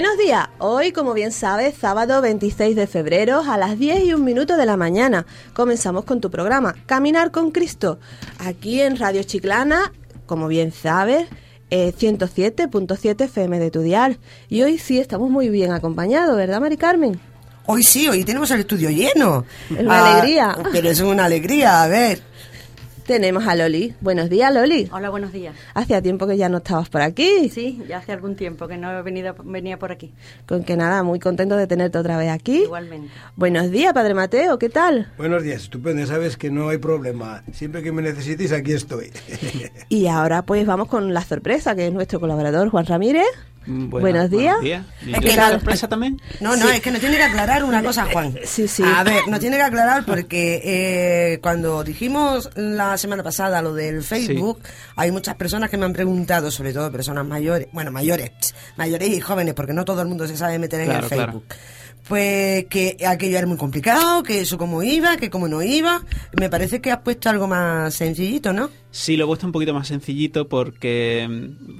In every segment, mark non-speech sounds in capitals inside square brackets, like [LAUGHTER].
Buenos días. Hoy, como bien sabes, sábado 26 de febrero a las 10 y un minuto de la mañana. Comenzamos con tu programa, Caminar con Cristo, aquí en Radio Chiclana, como bien sabes, eh, 107.7 FM de tu dial. Y hoy sí estamos muy bien acompañados, ¿verdad, Mari Carmen? Hoy sí, hoy tenemos el estudio lleno. Es una Ah, alegría. Pero es una alegría, a ver. Tenemos a Loli. Buenos días, Loli. Hola, buenos días. Hacía tiempo que ya no estabas por aquí. Sí, ya hace algún tiempo que no he venido, venía por aquí. Con que nada, muy contento de tenerte otra vez aquí. Igualmente. Buenos días, Padre Mateo, ¿qué tal? Buenos días, estupendo, sabes que no hay problema. Siempre que me necesitéis, aquí estoy. [LAUGHS] Y ahora pues vamos con la sorpresa, que es nuestro colaborador Juan Ramírez. Mm, bueno, buenos días. ¿Y Es yo que la no- sorpresa también? No, no, es que nos tiene que aclarar una cosa, Juan. Sí, sí. A ver, nos tiene que aclarar porque eh, cuando dijimos la semana pasada lo del Facebook, hay muchas personas que me han preguntado, sobre todo personas mayores, bueno, mayores, mayores y jóvenes, porque no todo el mundo se sabe meter en Claro, el claro. Pues que aquello era muy complicado, que eso cómo iba, que cómo no iba. Me parece que has puesto algo más sencillito, ¿no? Sí, lo he puesto un poquito más sencillito porque,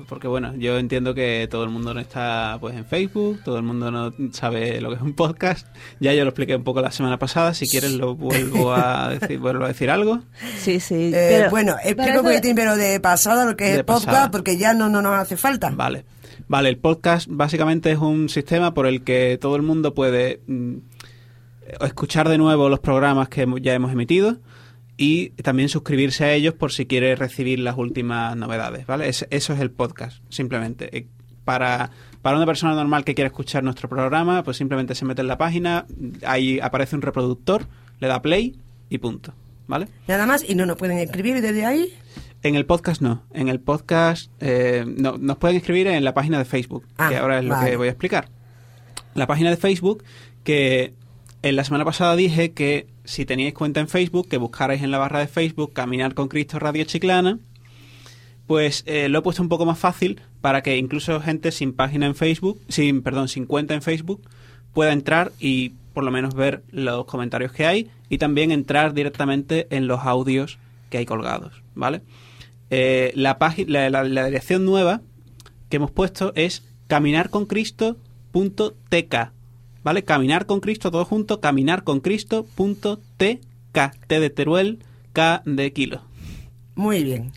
porque bueno, yo entiendo que todo el mundo no está pues en Facebook, todo el mundo no sabe lo que es un podcast. Ya yo lo expliqué un poco la semana pasada, si quieres lo vuelvo a [LAUGHS] decir, vuelvo a decir algo. Sí, sí. Eh, pero- bueno, explico un poquitín, pero de pasada lo que es el podcast, pasada. porque ya no, no nos hace falta. Vale. Vale, el podcast básicamente es un sistema por el que todo el mundo puede mm, escuchar de nuevo los programas que ya hemos emitido y también suscribirse a ellos por si quiere recibir las últimas novedades, ¿vale? Es- eso es el podcast, simplemente. Eh, Para, para una persona normal que quiera escuchar nuestro programa, pues simplemente se mete en la página, ahí aparece un reproductor, le da play y punto, ¿vale? Nada más, y no nos pueden escribir desde ahí. En el podcast no. En el podcast eh, no, nos pueden escribir en la página de Facebook, Ah, que ahora es lo vale. que voy a explicar. La página de Facebook, que en la semana pasada dije que si teníais cuenta en Facebook, que buscarais en la barra de Facebook Caminar con Cristo Radio Chiclana, pues eh, lo he puesto un poco más fácil para que incluso gente sin página en Facebook, sin, perdón, sin cuenta en Facebook, pueda entrar y por lo menos ver los comentarios que hay y también entrar directamente en los audios que hay colgados, ¿vale? Eh, la, página, la, la- la dirección nueva que hemos puesto es caminarconcristo.tk, ¿vale? Caminar con Cristo todo junto, caminarconcristo.tk, T de Teruel, K de kilo. Muy bien.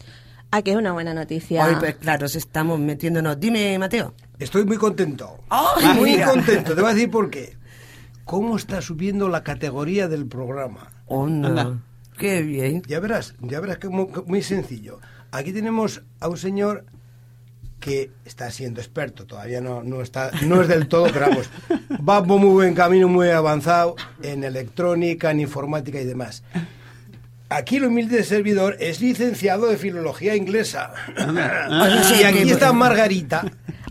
Ah, que es una buena noticia. Hoy, pues claro, se estamos metiéndonos. Dime, Mateo. Estoy muy contento. ¡Ay, muy mira! contento. Te voy a decir por qué. ¿Cómo está subiendo la categoría del programa? Oh, no. Anda. Qué bien. Ya verás, ya verás que mu- que muy sencillo. Aquí tenemos a un señor que está siendo experto, todavía no, no está, no es del todo, pero vamos, [LAUGHS] va por muy buen camino, muy avanzado en electrónica, en informática y demás. Aquí el humilde servidor es licenciado de filología inglesa. [COUGHS] Sí, y aquí está Margarita,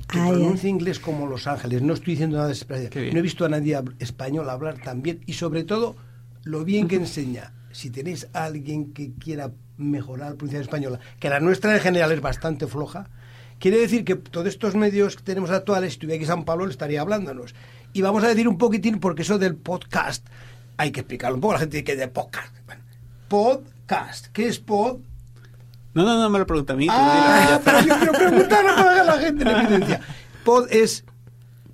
que pronuncia inglés como Los Ángeles. No estoy diciendo nada de. No he visto a nadie español hablar tan bien y sobre todo lo bien que [LAUGHS] enseña. Si tenéis a alguien que quiera mejorar la pronunciación española, que la nuestra en general es bastante floja, quiere decir que todos estos medios que tenemos actuales, si estuviera aquí San Pablo, le estaría hablándonos. Y vamos a decir un poquitín, porque eso del podcast, hay que explicarlo un poco. La gente dice que de podcast. Bueno, podcast. ¿Qué es pod? No, no, no me lo pregunta a mí. Ah, [LAUGHS] pero yo quiero preguntarlo para que la gente en evidencia. Pod es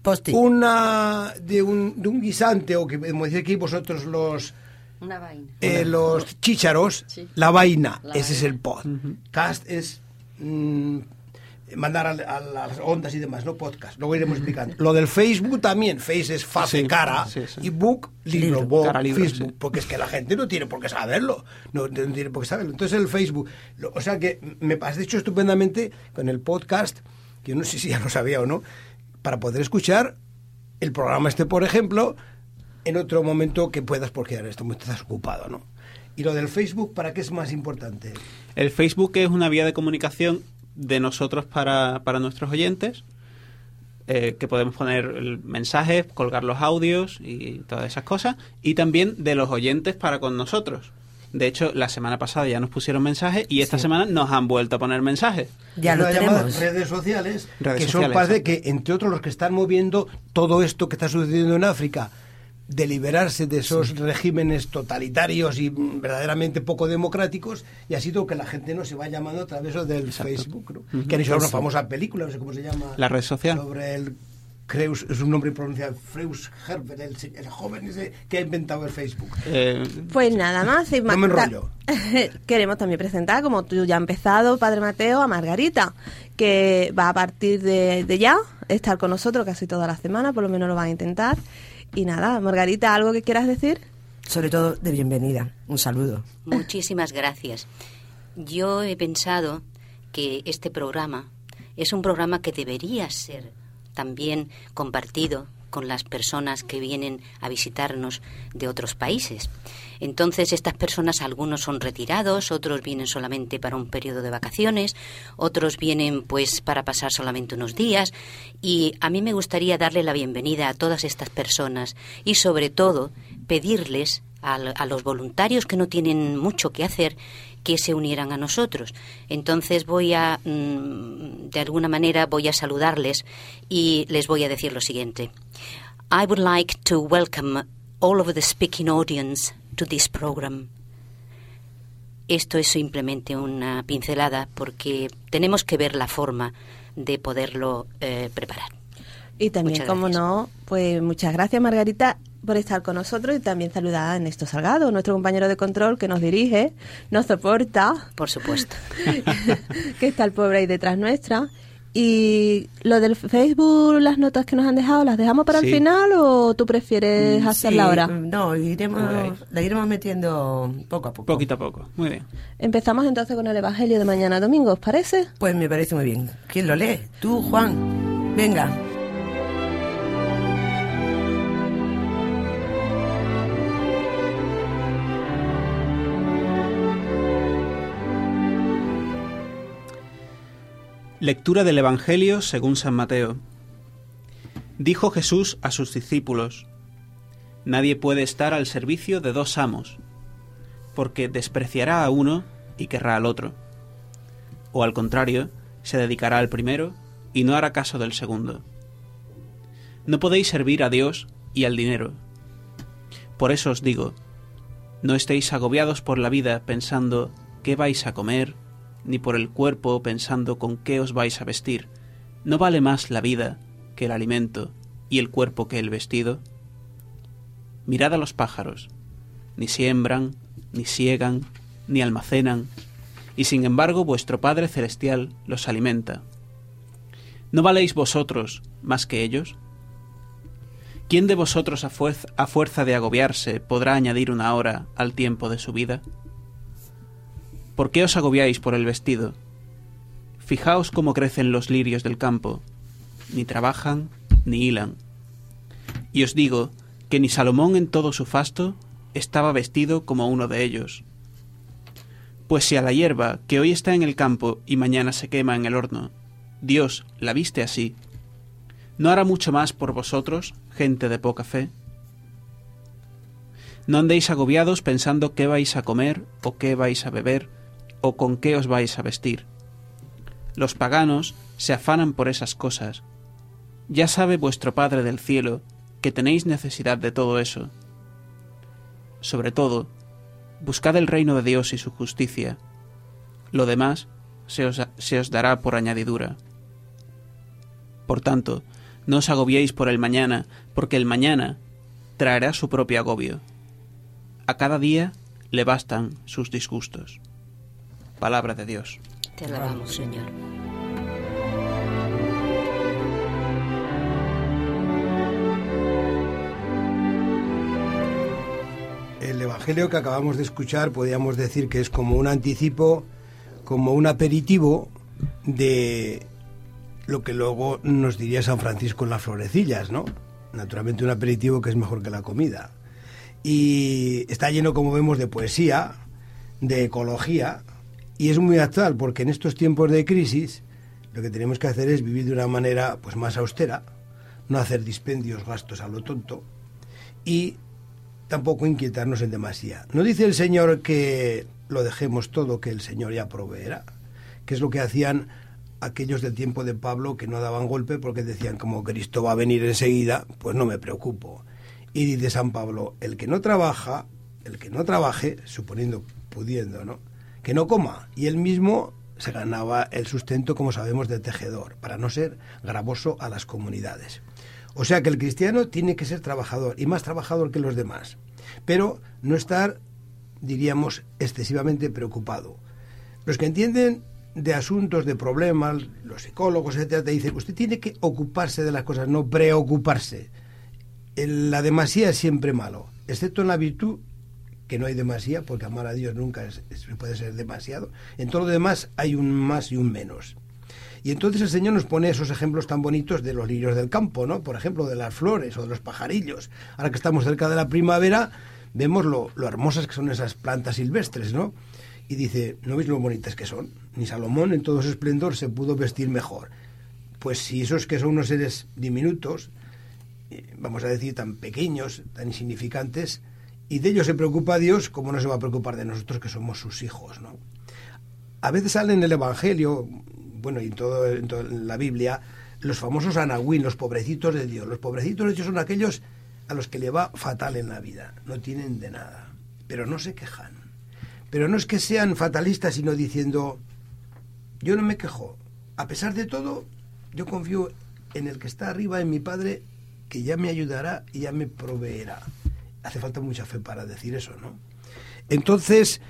Posti. una de un, de un guisante o que como decir aquí vosotros los Una vaina. eh, los chícharos Sí. la vaina La ese es el pod cast es mm, mandar al- a, las ondas y demás no podcast luego iremos explicando lo del Facebook también face es face Sí, cara sí, sí. y book libro, Libro, book, cara, libro, Facebook sí. porque es que la gente no tiene por qué saberlo no, no tiene por qué saberlo entonces el Facebook lo- o sea que me has dicho estupendamente con el podcast que yo no sé si ya lo sabía o no para poder escuchar el programa este, por ejemplo, en otro momento que puedas, porque ahora esto estás ocupado, ¿no? Y lo del Facebook, ¿para qué es más importante? El Facebook es una vía de comunicación de nosotros para, para nuestros oyentes, eh, que podemos poner el mensaje, colgar los audios y todas esas cosas, y también de los oyentes para con nosotros. De hecho, la semana pasada ya nos pusieron mensajes y esta semana nos han vuelto a poner mensajes. Ya lo tenemos. redes sociales, Redes que son parte exacto. que, entre otros, los que están moviendo todo esto que está sucediendo en África, de liberarse de esos regímenes totalitarios y verdaderamente poco democráticos, y ha sido que la gente no se va llamando a través del Facebook, ¿no? que han hecho una famosa película, no sé cómo se llama. La red social. Sobre el Creus es un nombre pronunciado, Freus Herbert, el, se- el joven ese que ha inventado el Facebook. Eh, Pues nada más. y No me ta- enrollo. [LAUGHS] Queremos también presentar, como tú ya has empezado, Padre Mateo, a Margarita, que va a partir de, de ya estar con nosotros casi toda la semana, por lo menos lo va a intentar. Y nada, Margarita, ¿algo que quieras decir? Sobre todo de bienvenida. Un saludo. Muchísimas gracias. Yo he pensado que este programa es un programa que debería ser también compartido con las personas que vienen a visitarnos de otros países. Entonces, estas personas, algunos son retirados, otros vienen solamente para un periodo de vacaciones, otros vienen pues para pasar solamente unos días y a mí me gustaría darle la bienvenida a todas estas personas y sobre todo pedirles al- a, los voluntarios que no tienen mucho que hacer que se unieran a nosotros. Entonces voy a, mm, de alguna manera, voy a saludarles y les voy a decir lo siguiente. I would like to welcome all of the speaking audience to this program. Esto es simplemente una pincelada porque tenemos que ver la forma de poderlo eh, preparar. Y también, como no, pues muchas gracias, Margarita, por estar con nosotros y también saludar a Néstor Salgado, nuestro compañero de control que nos dirige, nos soporta, Por supuesto. [LAUGHS] que está el pobre ahí detrás nuestra. Y lo del Facebook, las notas que nos han dejado, ¿las dejamos para el final o tú prefieres hacerla Sí, ahora? No, iremos, la iremos metiendo poco a poco. poquito a poco. Muy bien. Empezamos entonces con el Evangelio de mañana domingo, ¿os parece? Pues me parece muy bien. ¿Quién lo lee? Tú, Juan. Venga. Lectura del Evangelio según San Mateo. Dijo Jesús a sus discípulos, Nadie puede estar al servicio de dos amos, porque despreciará a uno y querrá al otro. O al contrario, se dedicará al primero y no hará caso del segundo. No podéis servir a Dios y al dinero. Por eso os digo, no estéis agobiados por la vida pensando qué vais a comer, ni por el cuerpo pensando con qué os vais a vestir. ¿No vale más la vida que el alimento y el cuerpo que el vestido? Mirad a los pájaros, ni siembran, ni siegan, ni almacenan, y sin embargo vuestro Padre Celestial los alimenta. ¿No valéis vosotros más que ellos? ¿Quién de vosotros a, fuerza, de agobiarse podrá añadir una hora al tiempo de su vida? ¿Por qué os agobiáis por el vestido? Fijaos cómo crecen los lirios del campo, ni trabajan ni hilan. Y os digo que ni Salomón en todo su fasto estaba vestido como uno de ellos. Pues si a la hierba que hoy está en el campo y mañana se quema en el horno, Dios la viste así, ¿no hará mucho más por vosotros, gente de poca fe? No andéis agobiados pensando qué vais a comer o qué vais a beber o con qué os vais a vestir. Los paganos se afanan por esas cosas. Ya sabe vuestro Padre del cielo que tenéis necesidad de todo eso. Sobre todo, buscad el reino de Dios y su justicia. Lo demás se os, se os dará por añadidura. Por tanto, no os agobiéis por el mañana, porque el mañana traerá su propio agobio. A cada día le bastan sus disgustos. Palabra de Dios. Te alabamos, Señor. El Evangelio que acabamos de escuchar podríamos decir que es como un anticipo, como un aperitivo de lo que luego nos diría San Francisco en las florecillas, ¿no? Naturalmente un aperitivo que es mejor que la comida. Y está lleno, como vemos, de poesía, de ecología, y es muy actual porque en estos tiempos de crisis lo que tenemos que hacer es vivir de una manera pues más austera, no hacer dispendios, gastos a lo tonto, y tampoco inquietarnos en demasía. ¿No dice el Señor que lo dejemos todo, que el Señor ya proveerá? Que es lo que hacían aquellos del tiempo de Pablo que no daban golpe porque decían como Cristo va a venir enseguida, pues no me preocupo. Y dice San Pablo, el que no trabaja, el que no trabaje, suponiendo pudiendo, ¿no? Que no coma. Y él mismo se ganaba el sustento, como sabemos, de tejedor, para no ser gravoso a las comunidades. O sea que el cristiano tiene que ser trabajador y más trabajador que los demás, pero no estar, diríamos, excesivamente preocupado. Los que entienden de asuntos, de problemas, los psicólogos, etcétera, te dicen, usted tiene que ocuparse de las cosas, no preocuparse. La demasía es siempre malo, excepto en la virtud, que no hay demasía, porque amar a Dios nunca es- puede ser demasiado. En todo lo demás hay un más y un menos. Y entonces el Señor nos pone esos ejemplos tan bonitos de los lirios del campo, ¿no? Por ejemplo, de las flores o de los pajarillos. Ahora que estamos cerca de la primavera, vemos lo, lo hermosas que son esas plantas silvestres, ¿no? Y dice, ¿no veis lo bonitas que son? Ni Salomón en todo su esplendor se pudo vestir mejor. Pues si esos que son unos seres diminutos, eh, vamos a decir, tan pequeños, tan insignificantes, y de ellos se preocupa Dios, ¿cómo no se va a preocupar de nosotros que somos sus hijos, ¿no? A veces sale en el Evangelio, bueno, y en, todo, en toda la Biblia, los famosos anahuín, los pobrecitos de Dios. Los pobrecitos de Dios son aquellos a los que le va fatal en la vida, no tienen de nada, pero no se quejan. Pero no es que sean fatalistas, sino diciendo, yo no me quejo. A pesar de todo, yo confío en el que está arriba, en mi Padre, que ya me ayudará y ya me proveerá. Hace falta mucha fe para decir eso, ¿no? Entonces,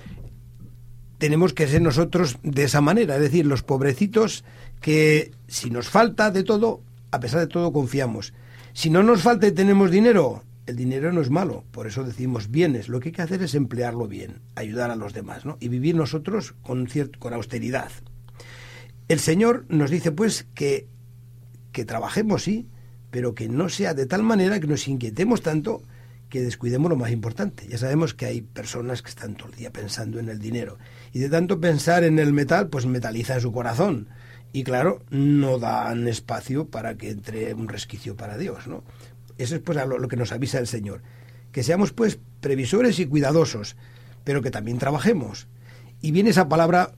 tenemos que ser nosotros de esa manera, es decir, los pobrecitos que si nos falta de todo, a pesar de todo confiamos. Si no nos falta y tenemos dinero, el dinero no es malo, por eso decimos bienes, lo que hay que hacer es emplearlo bien, ayudar a los demás, ¿no? Y vivir nosotros con, con austeridad. El Señor nos dice pues que, que trabajemos, sí, pero que no sea de tal manera que nos inquietemos tanto que descuidemos lo más importante. Ya sabemos que hay personas que están todo el día pensando en el dinero. Y de tanto pensar en el metal, pues metaliza su corazón. Y claro, no dan espacio para que entre un resquicio para Dios, ¿no? Eso es pues lo que nos avisa el Señor. Que seamos pues previsores y cuidadosos, pero que también trabajemos. Y viene esa palabra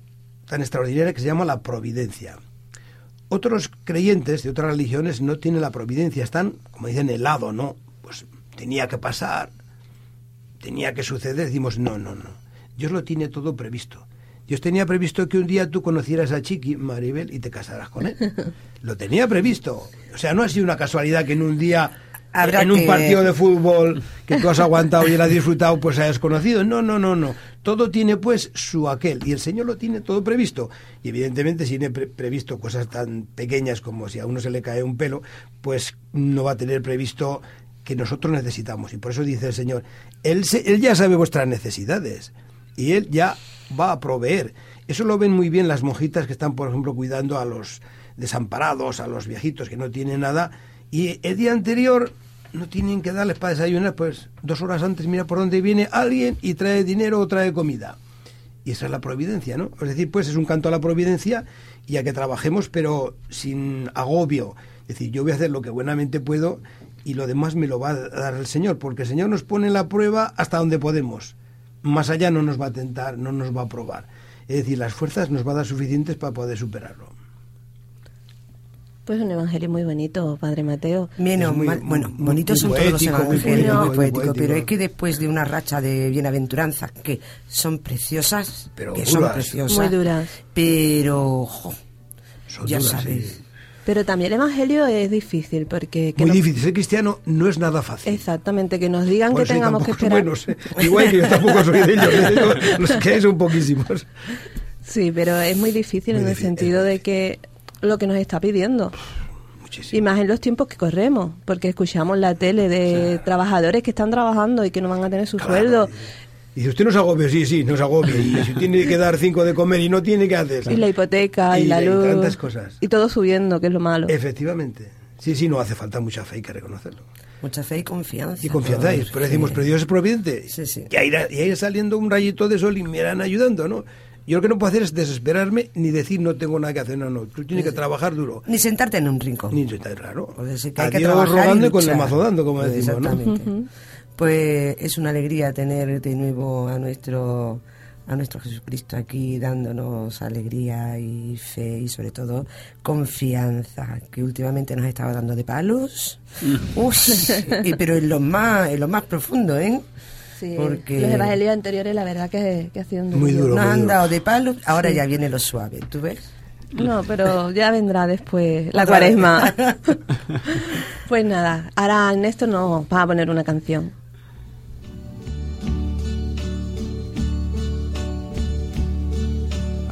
tan extraordinaria que se llama la providencia. Otros creyentes de otras religiones no tienen la providencia, están, como dicen, helado, ¿no? Tenía que pasar, tenía que suceder. Decimos, no, no, no. Dios lo tiene todo previsto. Dios tenía previsto que un día tú conocieras a Chiqui, Maribel, y te casarás con él. [LAUGHS] Lo tenía previsto. O sea, no ha sido una casualidad que en un día, Habrá en un partido de fútbol que tú has aguantado y él ha disfrutado, pues hayas conocido. No, no, no, no. Todo tiene pues su aquel. Y el Señor lo tiene todo previsto. Y evidentemente, si tiene pre- previsto cosas tan pequeñas como si a uno se le cae un pelo, pues no va a tener previsto que nosotros necesitamos. Y por eso dice el Señor, Él, se- él ya sabe vuestras necesidades y Él ya va a proveer. Eso lo ven muy bien las monjitas que están, por ejemplo, cuidando a los desamparados, a los viejitos que no tienen nada. Y el día anterior no tienen que darles para desayunar, pues dos horas antes mira por dónde viene alguien y trae dinero o trae comida. Y esa es la providencia, ¿no? Es decir, pues es un canto a la providencia y a que trabajemos, pero sin agobio. Es decir, yo voy a hacer lo que buenamente puedo y lo demás me lo va a dar el Señor, porque el Señor nos pone en la prueba hasta donde podemos. Más allá no nos va a tentar, no nos va a probar. Es decir, las fuerzas nos va a dar suficientes para poder superarlo. Pues un evangelio muy bonito, Padre Mateo. Menos muy- bueno, bonitos muy son todos los muy evangelios, poético, muy muy poético, poético. pero es que después de una racha de bienaventuranzas que son preciosas, Pero que duras. son preciosas, Muy duras. pero jo, Son ya duras, sabes. sí. Pero también el evangelio es difícil porque... que Muy nos- difícil. Ser cristiano no es nada fácil. Exactamente, que nos digan Por que tengamos que esperar. Bueno, sé. igual que yo tampoco soy de ellos. ¿eh? [LAUGHS] Los que son poquísimos. Sí, pero es muy difícil Muy en el sentido de que lo que nos está pidiendo. Muchísimo. Y más en los tiempos que corremos, porque escuchamos la tele de trabajadores que están trabajando y que no van a tener su Claro, sueldo. Y dice, usted no se agobie, sí, sí, no se agobie. Y si tiene que dar cinco de comer y no tiene que hacer. Y la hipoteca y, Y la la- y luz. tantas cosas. Y todo subiendo, que es lo malo. Efectivamente. Sí, sí, no hace falta mucha fe, hay que reconocerlo. mucha fe y confianza. Y confianza, y- pero decimos, pero Dios es providente. Sí, sí. Y ahí, y ahí saliendo un rayito de sol y me irán ayudando, ¿no? Yo lo que no puedo hacer es desesperarme ni decir no tengo nada que hacer, no, no. Tú tienes que trabajar duro. Ni sentarte en un rincón. Ni está raro. Puede ser que A hay que y rogando y con el mazo dando, como decimos, ¿no? Exactamente. Pues es una alegría tener de nuevo a nuestro a nuestro Jesucristo aquí dándonos alegría y fe y sobre todo confianza que últimamente nos estaba dando de palos. Mm. Uy, pero en lo más en lo más profundo eh Sí, los evangelios anteriores la verdad que, que ha sido muy duro, nos han dado de palos ahora ya viene lo suave tú ves no, pero ya vendrá después la cuaresma. [LAUGHS] pues nada, ahora Ernesto nos va a poner una canción.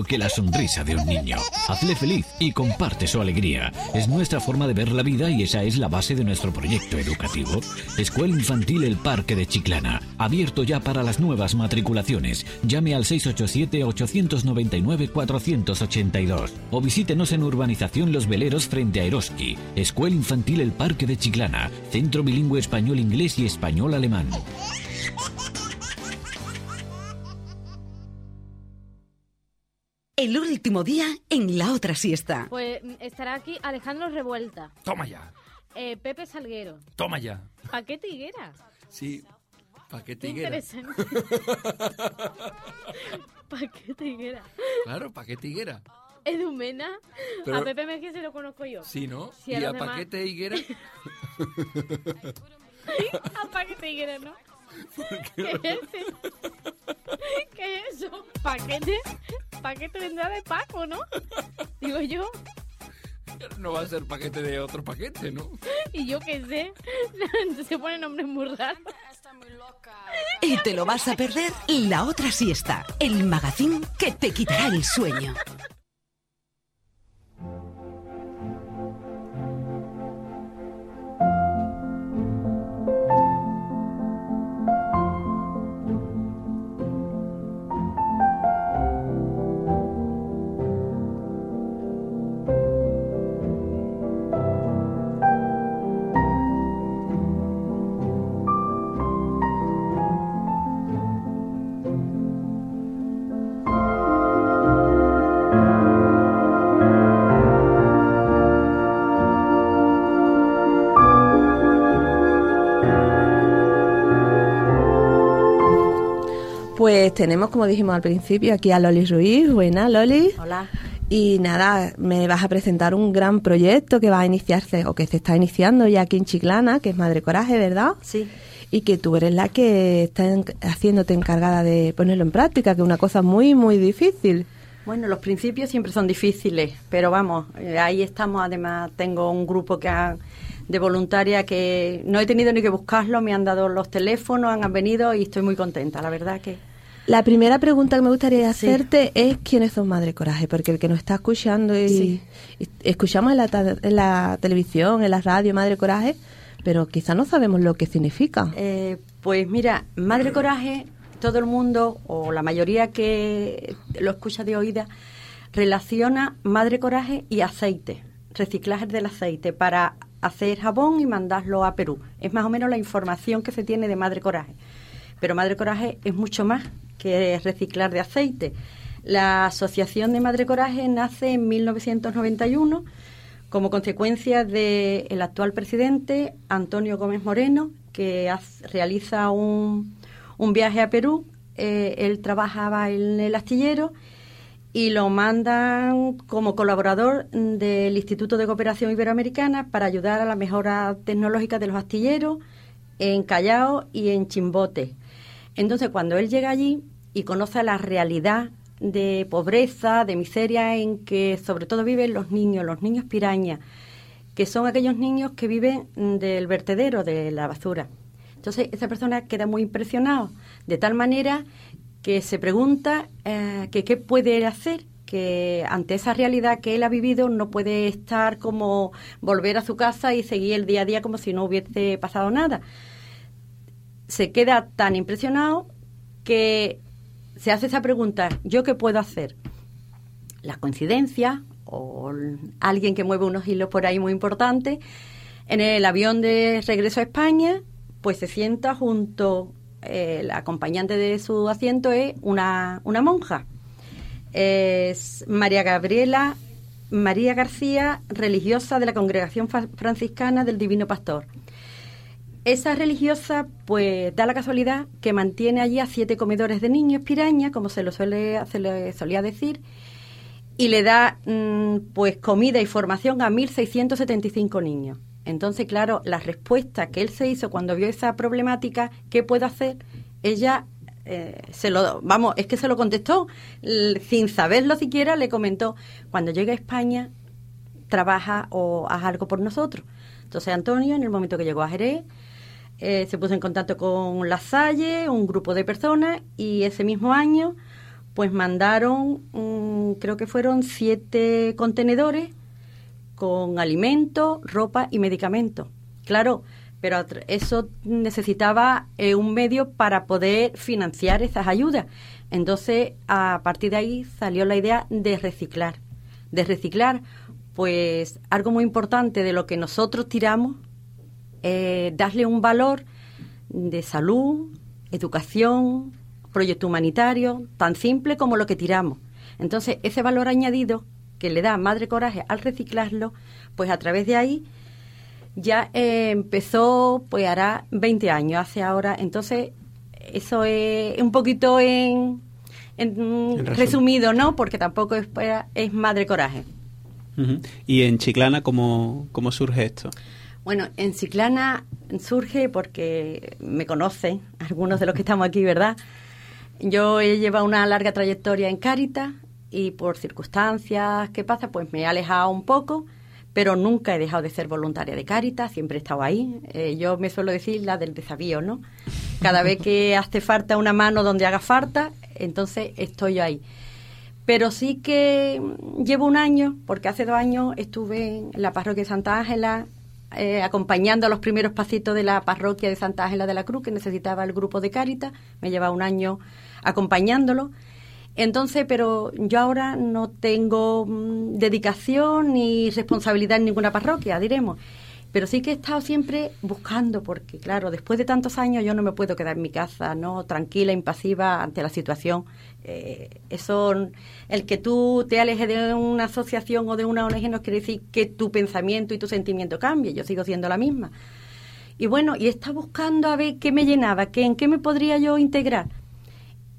que la sonrisa de un niño. Hazle feliz y comparte su alegría. Es nuestra forma de ver la vida y esa es la base de nuestro proyecto educativo. Escuela Infantil El Parque de Chiclana. Abierto ya para las nuevas matriculaciones. Llame al 687-899-482 o visítenos en Urbanización Los Veleros frente a Eroski. Escuela Infantil El Parque de Chiclana. Centro bilingüe español-inglés y español-alemán. El último día en la otra siesta. Pues mm, estará aquí Alejandro Revuelta, Toma ya, eh, Pepe Salguero, toma ya. Paquete Higuera. Sí, paquete higuera. interesante. [LAUGHS] Paquete Higuera. Claro, paquete higuera. Edumena. Pero- A Pepe Mejía se lo conozco yo. Sí, ¿no? Sí, y a demás. paquete higuera. [LAUGHS] A Paquete Higuera, ¿no? ¿Qué es? ¿Qué es eso? ¿Paquete? Paquete vendrá de Paco, ¿no? Digo yo. no va a ser paquete de otro paquete, ¿no? Y yo qué sé. [LAUGHS] Se pone nombres muy raros. Y te lo vas a perder la otra siesta, el magazín que te quitará el sueño. Pues tenemos, como dijimos al principio, aquí a Loli Ruiz. Buena, Loli. Hola. Y nada, me vas a presentar un gran proyecto que va a iniciarse o que se está iniciando ya aquí en Chiclana, que es Madre Coraje, ¿verdad? Sí. Y que tú eres la que está en- haciéndote encargada de ponerlo en práctica, que es una cosa muy, muy difícil. Bueno, los principios siempre son difíciles, pero vamos, eh, ahí estamos. Además, tengo un grupo que han- de voluntaria que no he tenido ni que buscarlo, me han dado los teléfonos, han venido y estoy muy contenta, la verdad que... La primera pregunta que me gustaría Sí. hacerte es quiénes son Madre Coraje, porque el que nos está escuchando y, Sí. y escuchamos en la, en la televisión, en la radio Madre Coraje, pero quizá no sabemos lo que significa. Eh, pues mira, Madre Coraje, todo el mundo, o la mayoría que lo escucha de oída, relaciona Madre Coraje y aceite, reciclaje del aceite para hacer jabón y mandarlo a Perú. Es más o menos la información que se tiene de Madre Coraje. Pero Madre Coraje es mucho más que reciclar de aceite. La Asociación de Madre Coraje nace en 1991 como consecuencia del actual presidente Antonio Gómez Moreno, que realiza un, un viaje a Perú. Eh, él trabajaba en el astillero y lo mandan como colaborador del Instituto de Cooperación Iberoamericana para ayudar a la mejora tecnológica de los astilleros en Callao y en Chimbote. Entonces, cuando él llega allí y conoce la realidad de pobreza, de miseria en que sobre todo viven los niños, los niños piraña, que son aquellos niños que viven del vertedero, de la basura. Entonces, esa persona queda muy impresionado, de tal manera que se pregunta eh, que qué puede hacer, que ante esa realidad que él ha vivido no puede estar como volver a su casa y seguir el día a día como si no hubiese pasado nada. Se queda tan impresionado que se hace esa pregunta, ¿yo qué puedo hacer? La coincidencia o alguien que mueve unos hilos por ahí muy importantes, en el avión de regreso a España, pues se sienta junto, eh, la acompañante de su asiento es una, una monja. Es María Gabriela María García, religiosa de la Congregación Franciscana del Divino Pastor. Esa religiosa, pues da la casualidad que mantiene allí a siete comedores de niños piraña, como se lo suele, se le solía decir, y le da mm, pues comida y formación a 1.675 niños. Entonces, claro, la respuesta que él se hizo cuando vio esa problemática, ¿qué puedo hacer? Ella eh, se lo, vamos, es que se lo contestó, sin saberlo siquiera, le comentó, cuando llegue a España, trabaja o haz algo por nosotros. Entonces Antonio, en el momento que llegó a Jerez, eh, se puso en contacto con La Salle, un grupo de personas, y ese mismo año, pues mandaron, mm, creo que fueron siete contenedores con alimentos, ropa y medicamentos. Claro, pero eso necesitaba eh, un medio para poder financiar esas ayudas. Entonces, a partir de ahí salió la idea de reciclar. De reciclar, pues algo muy importante de lo que nosotros tiramos, eh, darle un valor de salud, educación, proyecto humanitario, tan simple como lo que tiramos. Entonces, ese valor añadido que le da Madre Coraje al reciclarlo, pues a través de ahí ya eh, empezó, pues hará 20 años, hace ahora. Entonces, eso es un poquito en, en, resumido, ¿no? Porque tampoco es, es Madre Coraje. Y en Chiclana, ¿cómo, cómo surge esto? Bueno, en Ciclana surge porque me conocen algunos de los que estamos aquí, ¿verdad? Yo he llevado una larga trayectoria en Cáritas y por circunstancias que pasan, pues me he alejado un poco, pero nunca he dejado de ser voluntaria de Cáritas, siempre he estado ahí. Eh, yo me suelo decir la del desafío, ¿no? Cada vez que [LAUGHS] hace falta una mano donde haga falta, entonces estoy ahí. Pero sí que llevo un año, porque hace dos años estuve en la parroquia de Santa Ángela eh, acompañando a los primeros pasitos de la parroquia de Santa Ángela de la Cruz, que necesitaba el grupo de Cáritas. Me lleva un año acompañándolo. Entonces, pero yo ahora no tengo mm, dedicación ni responsabilidad en ninguna parroquia, diremos. Pero sí que he estado siempre buscando, porque claro, después de tantos años yo no me puedo quedar en mi casa, ¿no? Tranquila, impasiva ante la situación. Eh, eso, el que tú te alejes de una asociación o de una ONG no quiere decir que tu pensamiento y tu sentimiento cambie. Yo sigo siendo la misma. Y bueno, y estaba buscando a ver qué me llenaba, qué, en qué me podría yo integrar.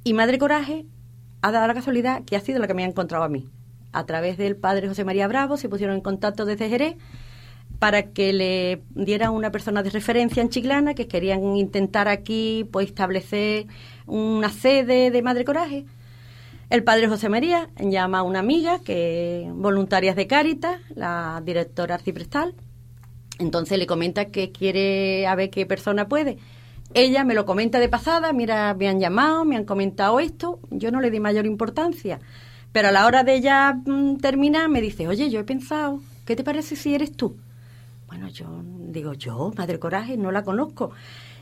Y Madre Coraje ha dado la casualidad que ha sido la que me ha encontrado a mí. A través del padre José María Bravo se pusieron en contacto desde Jerez para que le diera una persona de referencia en Chiclana que querían intentar aquí pues establecer una sede de Madre Coraje. El padre José María llama a una amiga que voluntarias de Cáritas, la directora arciprestal. Entonces le comenta que quiere a ver qué persona puede. Ella me lo comenta de pasada, mira, me han llamado, me han comentado esto, yo no le di mayor importancia. Pero a la hora de ella mm, terminar me dice, oye, yo he pensado, ¿qué te parece si eres tú? Bueno, yo digo, yo, Madre Coraje, no la conozco.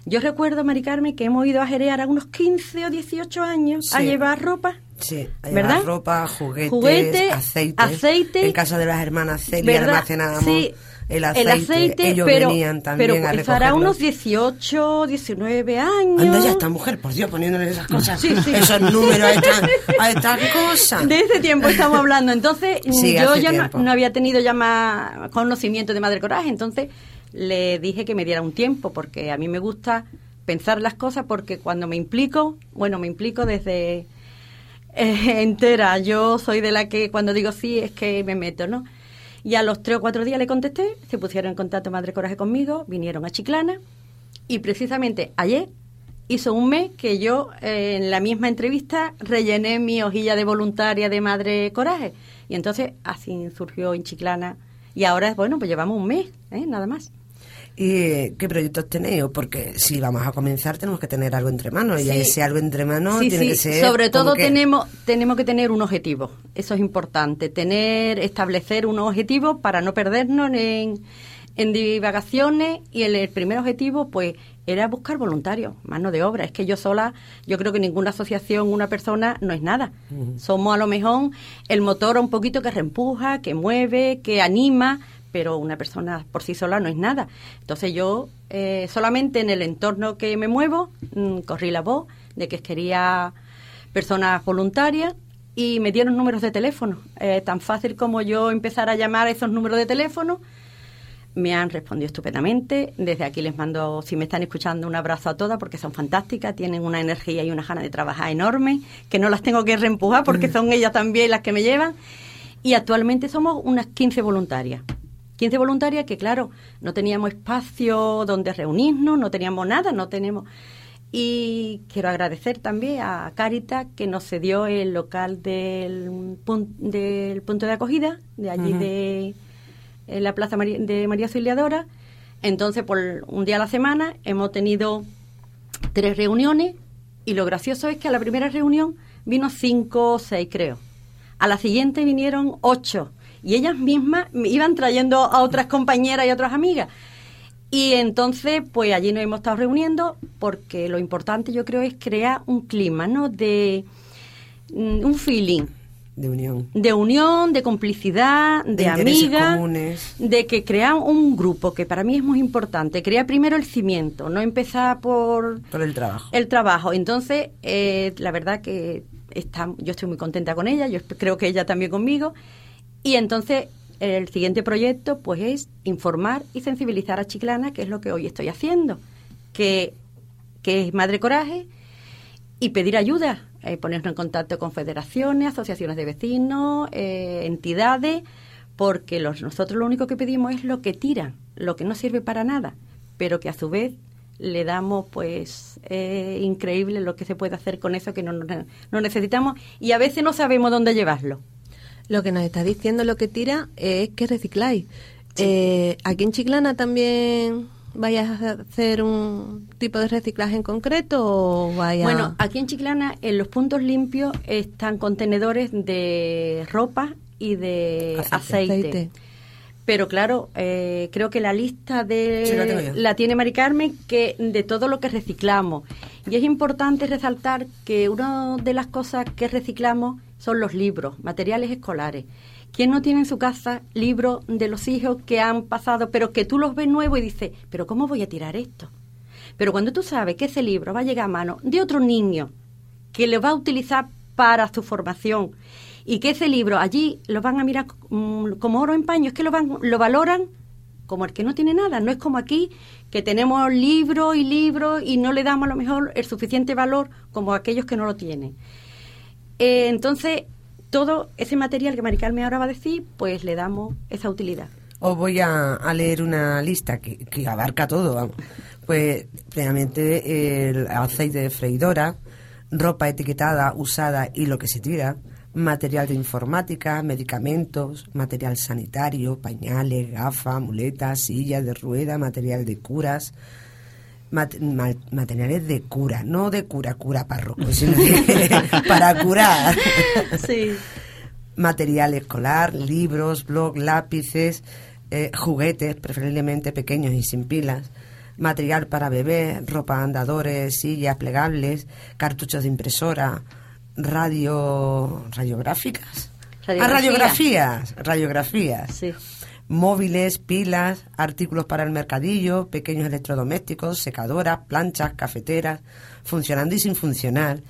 Yo recuerdo, Mari Carmen, que hemos ido a Jerez a unos 15 o 18 años a llevar ropa. Sí, hay ¿Verdad? ropa, juguetes, Juguete, aceite. aceite. En casa de las hermanas Celia almacenábamos Sí, el aceite. Ellos pero, venían también pero a unos 18, 19 años. Anda ya esta mujer, por Dios, poniéndole esas cosas, Sí, sí. esos números a estas, cosas. De ese tiempo estamos hablando. Entonces, [LAUGHS] Sí, yo ya no había tenido ya más conocimiento de Madre Coraje. Entonces, le dije que me diera un tiempo, porque a mí me gusta pensar las cosas, porque cuando me implico, bueno, me implico desde eh, entera. Yo soy de la que cuando digo sí es que me meto, ¿no? Y a los tres o cuatro días le contesté, se pusieron en contacto Madre Coraje conmigo, vinieron a Chiclana y precisamente ayer hizo un mes que yo eh, en la misma entrevista rellené mi hojilla de voluntaria de Madre Coraje y entonces así surgió en Chiclana y ahora bueno pues llevamos un mes, ¿eh? nada más. ¿Y qué proyectos tenéis? Porque si vamos a comenzar tenemos que tener algo entre manos y ese algo entre manos Sí, tiene sí, que ser sobre todo que- tenemos tenemos que tener un objetivo, eso es importante, tener establecer unos objetivos para no perdernos en, en divagaciones y el, el primer objetivo pues era buscar voluntarios, mano de obra, es que yo sola, yo creo que ninguna asociación, una persona no es nada. Somos a lo mejor el motor un poquito que reempuja, que mueve, que anima, pero una persona por sí sola no es nada. Entonces yo eh, solamente en el entorno que me muevo mm, corrí la voz de que quería personas voluntarias y me dieron números de teléfono. Eh, tan fácil como yo empezar a llamar a esos números de teléfono, me han respondido estupendamente. Desde aquí les mando, si me están escuchando, un abrazo a todas porque son fantásticas, tienen una energía y una ganas de trabajar enorme, que no las tengo que reempujar porque son ellas también las que me llevan. Y actualmente somos unas 15 voluntarias. 15 voluntarias que, claro, no teníamos espacio donde reunirnos, no teníamos nada, no tenemos... Y quiero agradecer también a Caritas que nos cedió el local del, pun- del punto de acogida, de allí de en la Plaza de María Auxiliadora. Entonces, por un día a la semana hemos tenido tres reuniones y lo gracioso es que a la primera reunión vino cinco o seis, creo. A la siguiente vinieron ocho y ellas mismas me iban trayendo a otras compañeras y otras amigas. Y entonces, pues allí nos hemos estado reuniendo porque lo importante yo creo es crear un clima, ¿no? De mm, un feeling de unión. de unión, de complicidad, de, De intereses amiga, comunes. de que crear un grupo, que para mí es muy importante, crear primero el cimiento, no empezar por Por el trabajo. el trabajo. Entonces, eh, la verdad que está, yo estoy muy contenta con ella, yo creo que ella también conmigo. Y entonces el siguiente proyecto pues es informar y sensibilizar a Chiclana, que es lo que hoy estoy haciendo, que, que es Madre Coraje, y pedir ayuda, eh, ponernos en contacto con federaciones, asociaciones de vecinos, eh, entidades, porque los, nosotros lo único que pedimos es lo que tiran, lo que no sirve para nada, pero que a su vez le damos pues eh, increíble lo que se puede hacer con eso que no, no, necesitamos y a veces no sabemos dónde llevarlo. Lo que nos está diciendo lo que tira es que recicláis. Eh, aquí en Chiclana también vayas a hacer un tipo de reciclaje en concreto o vaya Bueno, aquí en Chiclana, en los puntos limpios están contenedores de ropa y de Aceite. aceite. Aceite. Pero claro, eh, creo que la lista de Sí, la la tiene Mari Carmen que de todo lo que reciclamos. Y es importante resaltar que una de las cosas que reciclamos son los libros, materiales escolares. ¿Quién no tiene en su casa libros de los hijos que han pasado, pero que tú los ves nuevos y dices, pero ¿cómo voy a tirar esto? Pero cuando tú sabes que ese libro va a llegar a mano de otro niño que lo va a utilizar para su formación y que ese libro allí lo van a mirar mm, como oro en paño, es que lo, van, lo valoran como el que no tiene nada. No es como aquí que tenemos libros y libros y no le damos a lo mejor el suficiente valor como aquellos que no lo tienen. Eh, entonces, todo ese material que Maricarmen ahora va a decir, pues le damos esa utilidad. Os voy a, leer una lista que, que abarca todo. Pues, plenamente, el aceite de freidora, ropa etiquetada, usada y lo que se tira, material de informática, medicamentos, material sanitario, pañales, gafas, muletas, sillas de rueda, material de curas, mat- ma- materiales de cura, no de cura, cura párroco, sino de- [LAUGHS] para curar. Sí. Material escolar, libros, blog, lápices, eh, juguetes, preferiblemente pequeños y sin pilas, material para bebé, ropa andadores, sillas plegables, cartuchos de impresora, radio radiográficas. Ah, radiografías, radiografías. Sí. Móviles, pilas, artículos para el mercadillo, pequeños electrodomésticos, secadoras, planchas, cafeteras, funcionando y sin funcionar.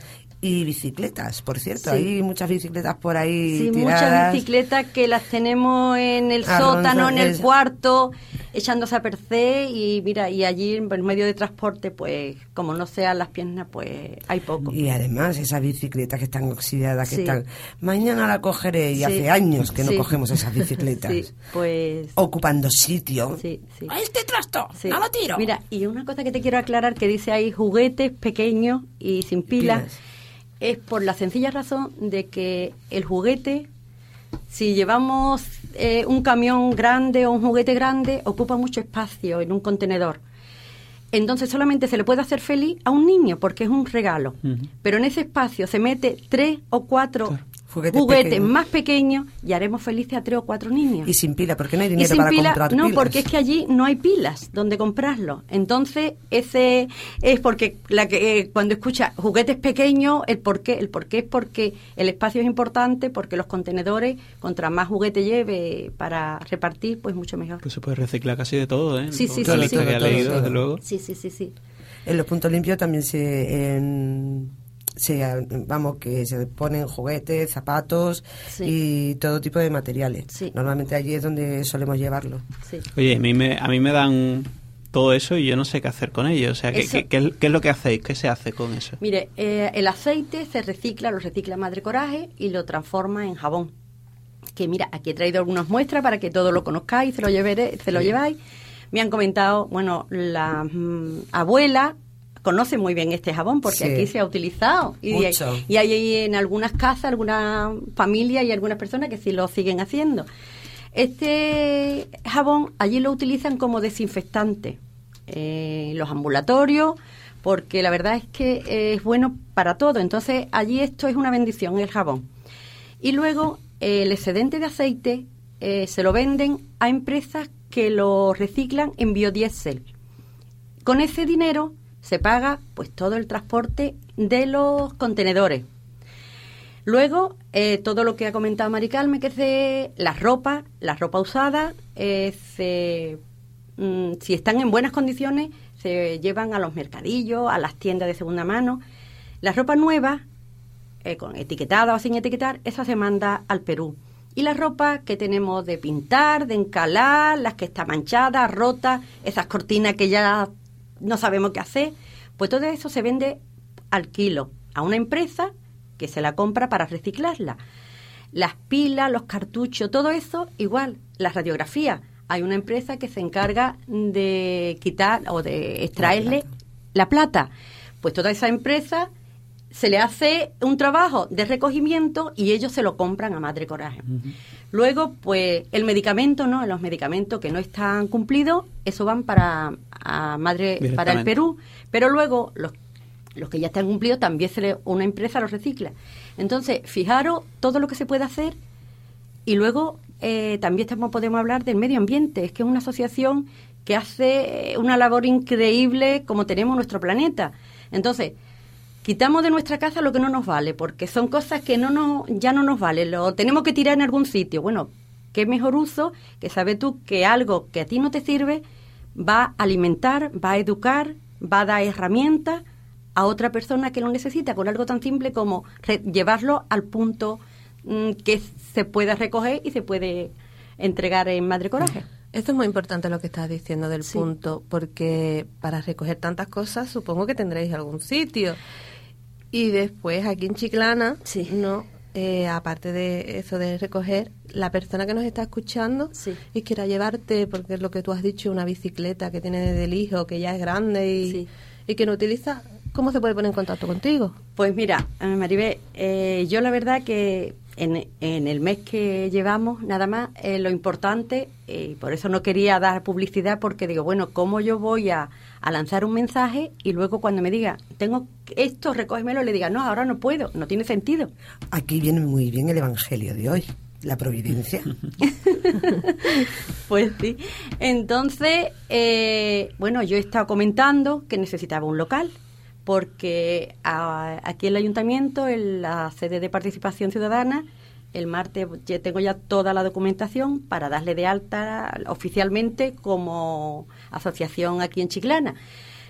Y bicicletas, por cierto, Sí. hay muchas bicicletas por ahí Sí, tiradas. muchas bicicletas que las tenemos en el sótano, en el cuarto, echándose a percer y mira, y allí en medio de transporte, pues como no sean las piernas, pues hay poco. Y además esas bicicletas que están oxidadas, que Sí. están... Mañana la cogeré y Sí. hace años que no cogemos esas [LAUGHS] bicicletas. Sí, pues... Ocupando sitio. Sí, sí. ¡A este trasto! ¡No lo tiro! Mira, y una cosa que te quiero aclarar que dice ahí juguetes pequeños y sin pilas, Pilas. Es por la sencilla razón de que el juguete, si llevamos eh, un camión grande o un juguete grande, ocupa mucho espacio en un contenedor. Entonces solamente se le puede hacer feliz a un niño porque es un regalo. Pero en ese espacio se mete tres o cuatro Pequeños. más pequeños y haremos felices a tres o cuatro niños. Y sin pila, porque no hay Y dinero sin para pila, comprar no, pilas. porque es que allí no hay pilas donde comprarlo. Entonces, ese es porque la que eh, cuando escucha juguetes pequeños, el por qué, el por qué es porque el espacio es importante, porque los contenedores, contra más juguete lleve para repartir, pues mucho mejor. Pues se puede reciclar casi de todo, ¿eh? Sí, que. Sí, sí, sí, sí. En los puntos limpios también se, en- se, vamos, que se ponen juguetes, zapatos Sí. y todo tipo de materiales. Sí. Normalmente allí es donde solemos llevarlo. sí. Oye, a mí, me, a mí me dan todo eso y yo no sé qué hacer con ello. O sea, ¿qué, qué- qué es- qué es lo que hacéis? ¿Qué se hace con eso? Mire, eh, el aceite se recicla, lo recicla Madre Coraje y lo transforma en jabón. Que mira, aquí he traído algunas muestras para que todos lo conozcáis, se lo, lleveré, se lo lleváis. Me han comentado, bueno, la mm, abuela conoce muy bien este jabón porque Sí. aquí se ha utilizado. Y, Mucho. y hay en algunas casas, algunas familias y algunas personas que sí lo siguen haciendo. Este jabón allí lo utilizan como desinfectante eh, los ambulatorios porque la verdad es que eh, es bueno para todo. Entonces allí esto es una bendición, el jabón. Y luego eh, el excedente de aceite eh, se lo venden a empresas que lo reciclan en biodiesel. Con ese dinero se paga pues todo el transporte de los contenedores. Luego, eh, todo lo que ha comentado Mari Carmen, que es de la ropa, la ropa usada, eh, mm, si están en buenas condiciones, se llevan a los mercadillos, a las tiendas de segunda mano. La ropa nueva eh, con etiquetada o sin etiquetar, esa se manda al Perú. Y la ropa que tenemos de pintar, de encalar, las que está manchada, rota, esas cortinas que ya no sabemos qué hacer, pues todo eso se vende al kilo a una empresa que se la compra para reciclarla. Las pilas, los cartuchos, todo eso igual. Las radiografías. Hay una empresa que se encarga de quitar o de extraerle la plata. Pues toda esa empresa se le hace un trabajo de recogimiento y ellos se lo compran a Madre Coraje. Luego, pues el medicamento, ¿no? Los medicamentos que no están cumplidos, eso van para a Madre para el. Perú, pero luego los los que ya están cumplidos también se le, una empresa los recicla. Entonces, fijaros todo lo que se puede hacer y luego eh, también estamos, podemos hablar del medio ambiente. Es que es una asociación que hace una labor increíble como tenemos nuestro planeta. Entonces, quitamos de nuestra casa lo que no nos vale, porque son cosas que no nos, ya no nos vale, lo tenemos que tirar en algún sitio. Bueno, qué mejor uso que sabes tú que algo que a ti no te sirve va a alimentar, va a educar, va a dar herramientas a otra persona que lo necesita con algo tan simple como llevarlo al punto mm, que se pueda recoger y se puede entregar en Madre Coraje. Esto es muy importante lo que estás diciendo del Sí. punto, porque para recoger tantas cosas supongo que tendréis algún sitio. Y después aquí en Chiclana, no, Eh, aparte de eso de recoger, la persona que nos está escuchando y quiera llevarte, porque es lo que tú has dicho, una bicicleta que tiene desde el hijo, que ya es grande y, y que no utiliza, ¿cómo se puede poner en contacto contigo? Pues mira, eh, Maribel, eh, yo la verdad que en, en el mes que llevamos, nada más, eh, lo importante, eh, y por eso no quería dar publicidad, porque digo, bueno, ¿cómo yo voy a, a lanzar un mensaje y luego cuando me diga, tengo esto, recógemelo, le diga, no, ahora no puedo, no tiene sentido. Aquí viene muy bien el Evangelio de hoy, la providencia. [LAUGHS] Pues sí. Entonces, eh, bueno, yo he estado comentando que necesitaba un local, porque aquí en el ayuntamiento, en la sede de participación ciudadana, el martes ya tengo ya toda la documentación para darle de alta oficialmente como asociación aquí en Chiclana.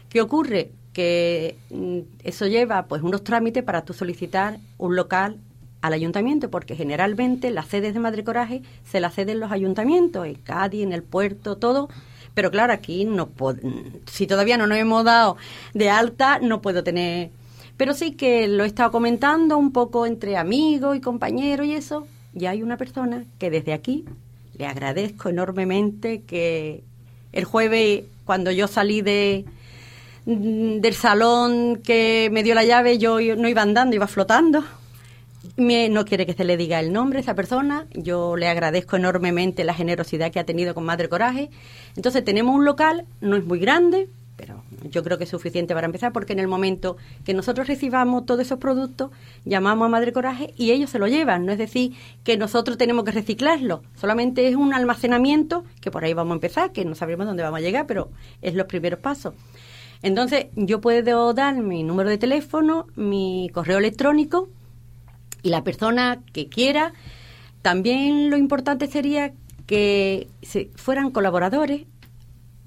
¿Qué ocurre? Que mm, eso lleva pues unos trámites para tú solicitar un local al ayuntamiento, porque generalmente las sedes de Madre Coraje se las ceden los ayuntamientos, en Cádiz, en el puerto, todo. Pero claro, aquí no pod- si todavía no nos hemos dado de alta, no puedo tener. Pero sí que lo he estado comentando un poco entre amigos y compañeros y eso. Y hay una persona que desde aquí le agradezco enormemente que el jueves, cuando yo salí de, del salón que me dio la llave, yo no iba andando, iba flotando. No quiere que se le diga el nombre a esa persona. Yo le agradezco enormemente la generosidad que ha tenido con Madre Coraje. Entonces tenemos un local, no es muy grande, pero yo creo que es suficiente para empezar porque en el momento que nosotros recibamos todos esos productos, llamamos a Madre Coraje y ellos se lo llevan. No es decir que nosotros tenemos que reciclarlo, solamente es un almacenamiento que por ahí vamos a empezar, que no sabemos dónde vamos a llegar, pero es los primeros pasos. Entonces yo puedo dar mi número de teléfono, mi correo electrónico y la persona que quiera. También lo importante sería que se fueran colaboradores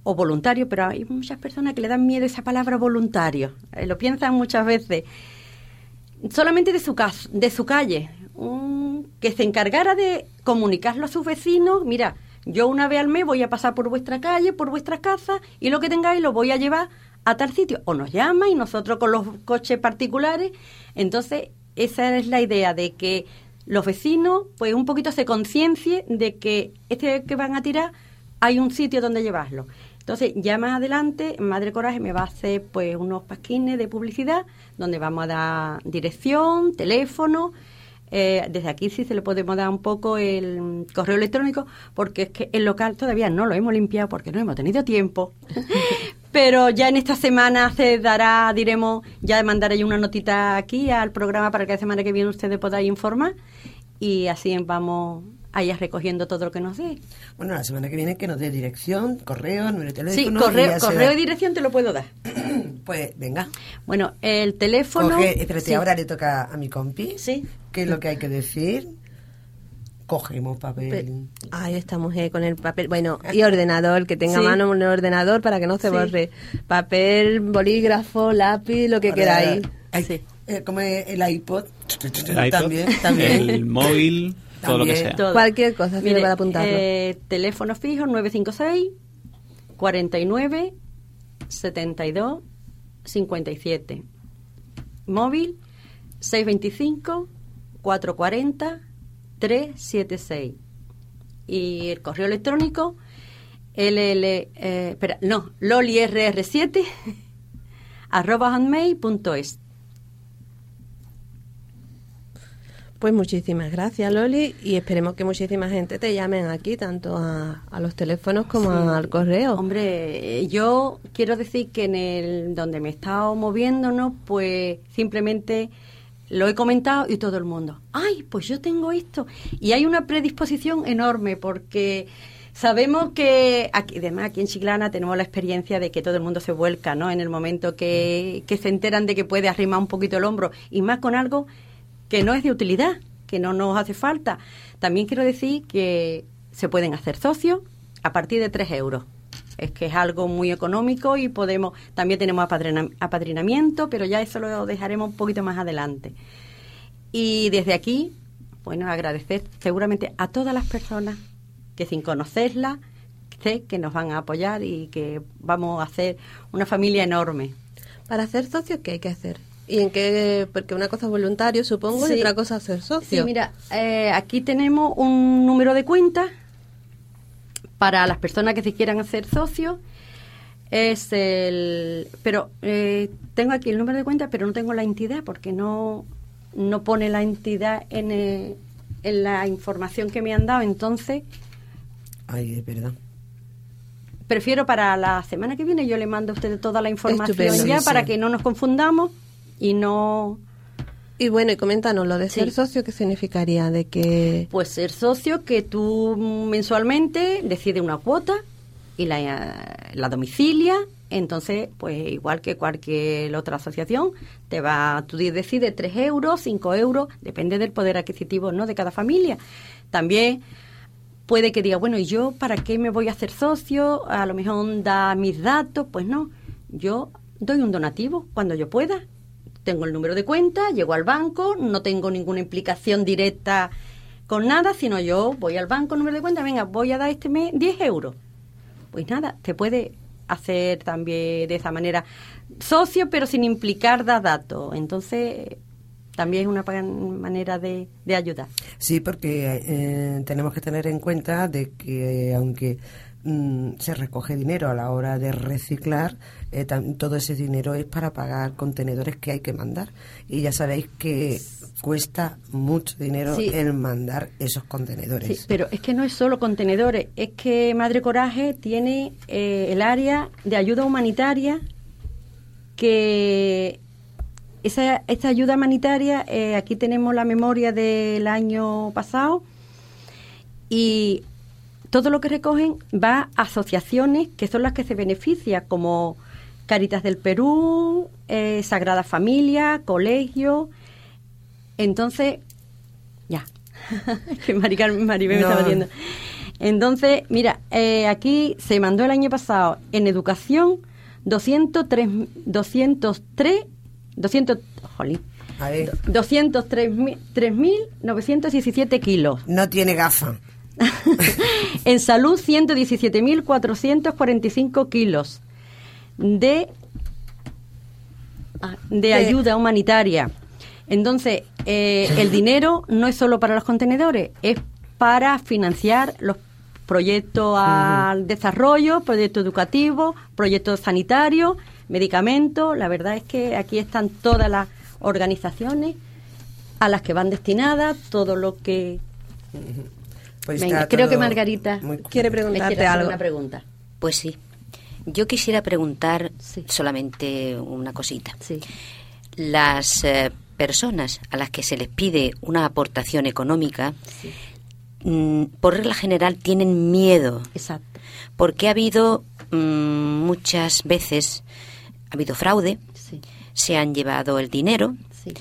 o voluntarios, pero hay muchas personas que le dan miedo esa palabra voluntario. Eh, lo piensan muchas veces. Solamente de su casa, de su calle, que se encargara de comunicarlo a sus vecinos. Mira, yo una vez al mes voy a pasar por vuestra calle, por vuestra casa, y lo que tengáis lo voy a llevar a tal sitio. O nos llama y nosotros con los coches particulares. Entonces, esa es la idea de que los vecinos, pues un poquito se conciencie de que este que van a tirar hay un sitio donde llevarlo. Entonces, ya más adelante, Madre Coraje me va a hacer pues unos pasquines de publicidad donde vamos a dar dirección, teléfono. eh, desde aquí sí se le podemos dar un poco el correo electrónico porque es que el local todavía no lo hemos limpiado porque no hemos tenido tiempo. [LAUGHS] Pero ya en esta semana se dará, diremos, ya mandaré yo una notita aquí al programa para que la semana que viene ustedes podáis informar y así vamos a ir recogiendo todo lo que nos dé. Bueno, la semana que viene que nos dé dirección, correo, número de Sí, teléfono. y correo, se correo y dirección te lo puedo dar. [CLEARS THROAT] Pues venga. Bueno, el teléfono. Coge, espérate, sí. ahora le toca a mi compi. Sí. ¿Qué es lo que hay que decir? Cogemos papel. Pe- Ay, esta mujer con el papel. Bueno, y ordenador, que tenga [LAUGHS] Sí. a mano un ordenador para que no se Sí. borre. Papel, bolígrafo, lápiz, lo que Para- queráis. Ay, eh, como el iPod, El iPod, también, también. el móvil, todo lo que También. sea. Todo. Cualquier cosa Mire, para apuntarlo. eh, teléfono fijo 956 49 72 57. Móvil 625 440 376. Y el correo electrónico LL, eh, espera, no, lolirr7 [LAUGHS] arroba hotmail.es. Pues muchísimas gracias, Loli, y esperemos que muchísima gente te llamen aquí, tanto a, a los teléfonos como Sí. al correo. Hombre, eh, yo quiero decir que en el donde me he estado moviéndonos, pues simplemente lo he comentado y todo el mundo, ay, pues yo tengo esto. Y hay una predisposición enorme porque sabemos que, aquí, además aquí en Chiclana tenemos la experiencia de que todo el mundo se vuelca, ¿no? En el momento que, que se enteran de que puede arrimar un poquito el hombro y más con algo que no es de utilidad, que no nos hace falta. También quiero decir que se pueden hacer socios a partir de 3 euros. Es que es algo muy económico y podemos, también tenemos apadrina- apadrinamiento, pero ya eso lo dejaremos un poquito más adelante. Y desde aquí, bueno, agradecer seguramente a todas las personas que sin conocerlas, sé que nos van a apoyar y que vamos a hacer una familia enorme. Para hacer socios, ¿qué hay que hacer? ¿Y en qué? Porque una cosa es voluntario, supongo, y otra cosa es ser socio. Sí, mira, eh, aquí tenemos un número de cuenta para las personas que se quieran hacer socios. Es el. Pero eh, tengo aquí el número de cuenta, pero no tengo la entidad porque no, no pone la entidad en, eh, en la información que me han dado. Entonces, Ay, es verdad. prefiero para la semana que viene yo le mando a ustedes toda la información Estupendo. ya Sí, para sí. que no nos confundamos y no. Y bueno, y coméntanos lo de Sí. ser socio, ¿qué significaría? De que... Pues ser socio que tú mensualmente decides una cuota y la, la domicilia. Entonces, pues igual que cualquier otra asociación, te va, tú decides 3 euros, 5 euros, depende del poder adquisitivo no de cada familia. También puede que diga, bueno, ¿y yo para qué me voy a hacer socio? A lo mejor da mis datos. Pues no, yo doy un donativo cuando yo pueda. Tengo el número de cuenta, llego al banco, no tengo ninguna implicación directa con nada, sino yo voy al banco, número de cuenta, venga, voy a dar este mes 10 euros. Pues nada, te puede hacer también de esa manera socio, pero sin implicar dar datos. Entonces, también es una manera de, de ayudar. Sí, porque eh, tenemos que tener en cuenta de que aunque mm, se recoge dinero a la hora de reciclar, eh, todo ese dinero es para pagar contenedores que hay que mandar. Y ya sabéis que cuesta mucho dinero Sí. el mandar esos contenedores. Sí, pero es que no es solo contenedores, es que Madre Coraje tiene eh, el área de ayuda humanitaria que esa, esta ayuda humanitaria, eh, aquí tenemos la memoria del año pasado y todo lo que recogen va a asociaciones que son las que se benefician, como Caritas del Perú, eh, Sagrada Familia, Colegio. Entonces, ya, [LAUGHS] que Maribel me estaba viendo. Entonces, mira, eh, aquí se mandó el año pasado en educación 203, 203, 200, jolín, A ver, 203.917 kilos. no tiene gafa. [LAUGHS] en salud, 117.445 kilos de, ah, de De- ayuda humanitaria. Entonces, eh, el dinero no es solo para los contenedores, es para financiar los proyectos al desarrollo, proyectos educativos, proyectos sanitarios, medicamentos. La verdad es que aquí están todas las organizaciones a las que van destinadas, todo lo que... Pues Venga, está creo que Margarita muy- Quiere preguntarte quiere hacer algo. una pregunta. Pues sí. Yo quisiera preguntar Sí. solamente una cosita. Sí. Las eh, personas a las que se les pide una aportación económica, mm, por regla general, tienen miedo. Exacto. Porque ha habido mm, muchas veces, ha habido fraude, Sí. se han llevado el dinero Sí.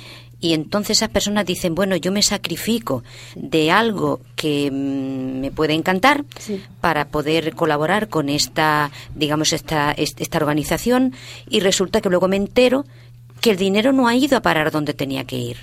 Y entonces esas personas dicen, bueno, yo me sacrifico de algo que mm, me puede encantar Sí. para poder colaborar con esta, digamos, esta, est- esta organización y resulta que luego me entero que el dinero no ha ido a parar donde tenía que ir.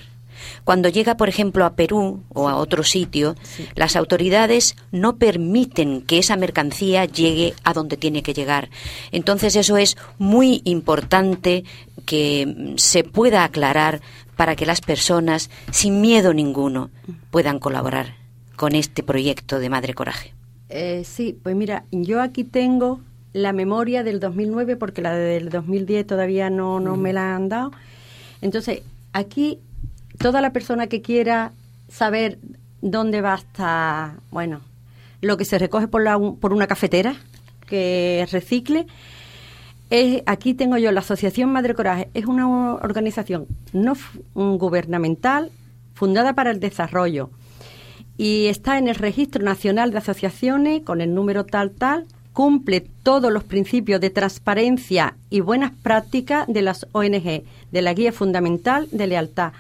Cuando llega, por ejemplo, a Perú o a otro sitio, las autoridades no permiten que esa mercancía llegue a donde tiene que llegar. Entonces eso es muy importante que mm, se pueda aclarar para que las personas, sin miedo ninguno, puedan colaborar con este proyecto de Madre Coraje. Eh, sí, pues mira, yo aquí tengo la memoria del 2009 porque la del 2010 todavía no, no me la han dado. Entonces, aquí toda la persona que quiera saber dónde va a estar, bueno, lo que se recoge por, la, por una cafetera que recicle, aquí tengo yo la Asociación Madre Coraje, es una organización no f- gubernamental fundada para el desarrollo y está en el Registro Nacional de Asociaciones con el número tal tal, cumple todos los principios de transparencia y buenas prácticas de las ONG, de la Guía Fundamental de Lealtad.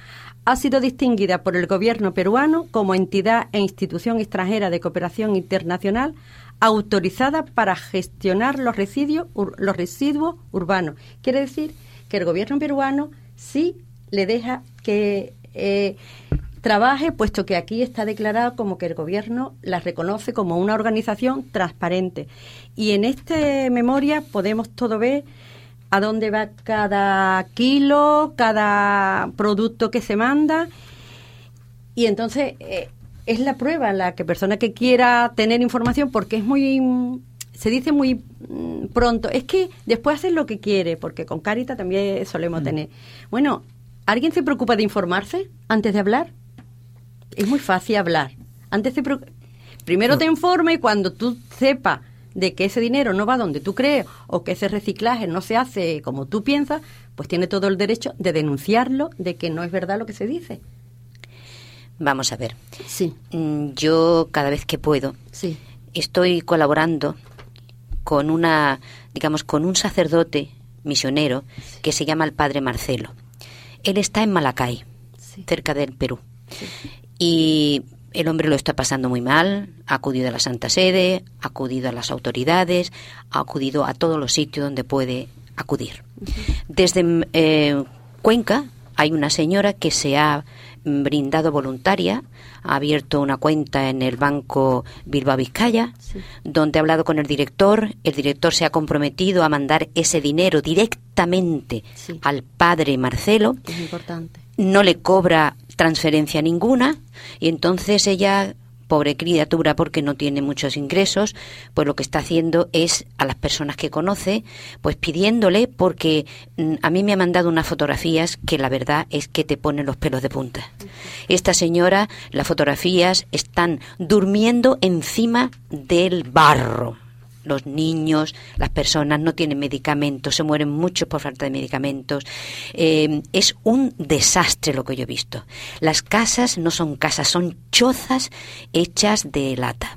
Ha sido distinguida por el gobierno peruano como entidad e institución extranjera de cooperación internacional autorizada para gestionar los residuos, los residuos urbanos. Quiere decir que el gobierno peruano sí le deja que eh, trabaje, puesto que aquí está declarado como que el gobierno la reconoce como una organización transparente. Y en esta memoria podemos todo ver a dónde va cada kilo, cada producto que se manda. Y entonces eh, es la prueba la que persona que quiera tener información, porque es muy, mm, se dice muy mm, pronto, es que después haces lo que quiere, porque con Carita también solemos tener. Bueno, ¿alguien se preocupa de informarse antes de hablar? Es muy fácil hablar. Antes te preocu- primero te informa y cuando tú sepas de que ese dinero no va donde tú crees o que ese reciclaje no se hace como tú piensas, pues tiene todo el derecho de denunciarlo de que no es verdad lo que se dice. Vamos a ver. Sí. Mm, Yo cada vez que puedo Sí. estoy colaborando con una, digamos, con un sacerdote misionero que se llama el Padre Marcelo. Él está en Malacay, cerca del Perú. Y el hombre lo está pasando muy mal, ha acudido a la Santa Sede, ha acudido a las autoridades, ha acudido a todos los sitios donde puede acudir. Desde eh, Cuenca hay una señora que se ha brindado voluntaria, ha abierto una cuenta en el Banco Bilbao Vizcaya, donde ha hablado con el director. El director se ha comprometido a mandar ese dinero directamente al padre Marcelo Es importante. No le cobra transferencia ninguna y entonces ella pobre criatura porque no tiene muchos ingresos pues lo que está haciendo es a las personas que conoce pues pidiéndole porque mm, a mí me ha mandado unas fotografías que la verdad es que te ponen los pelos de punta. Esta señora las fotografías están durmiendo encima del barro los niños, las personas no tienen medicamentos, se mueren muchos por falta de medicamentos. Eh, es un desastre lo que yo he visto. Las casas no son casas, son chozas hechas de lata.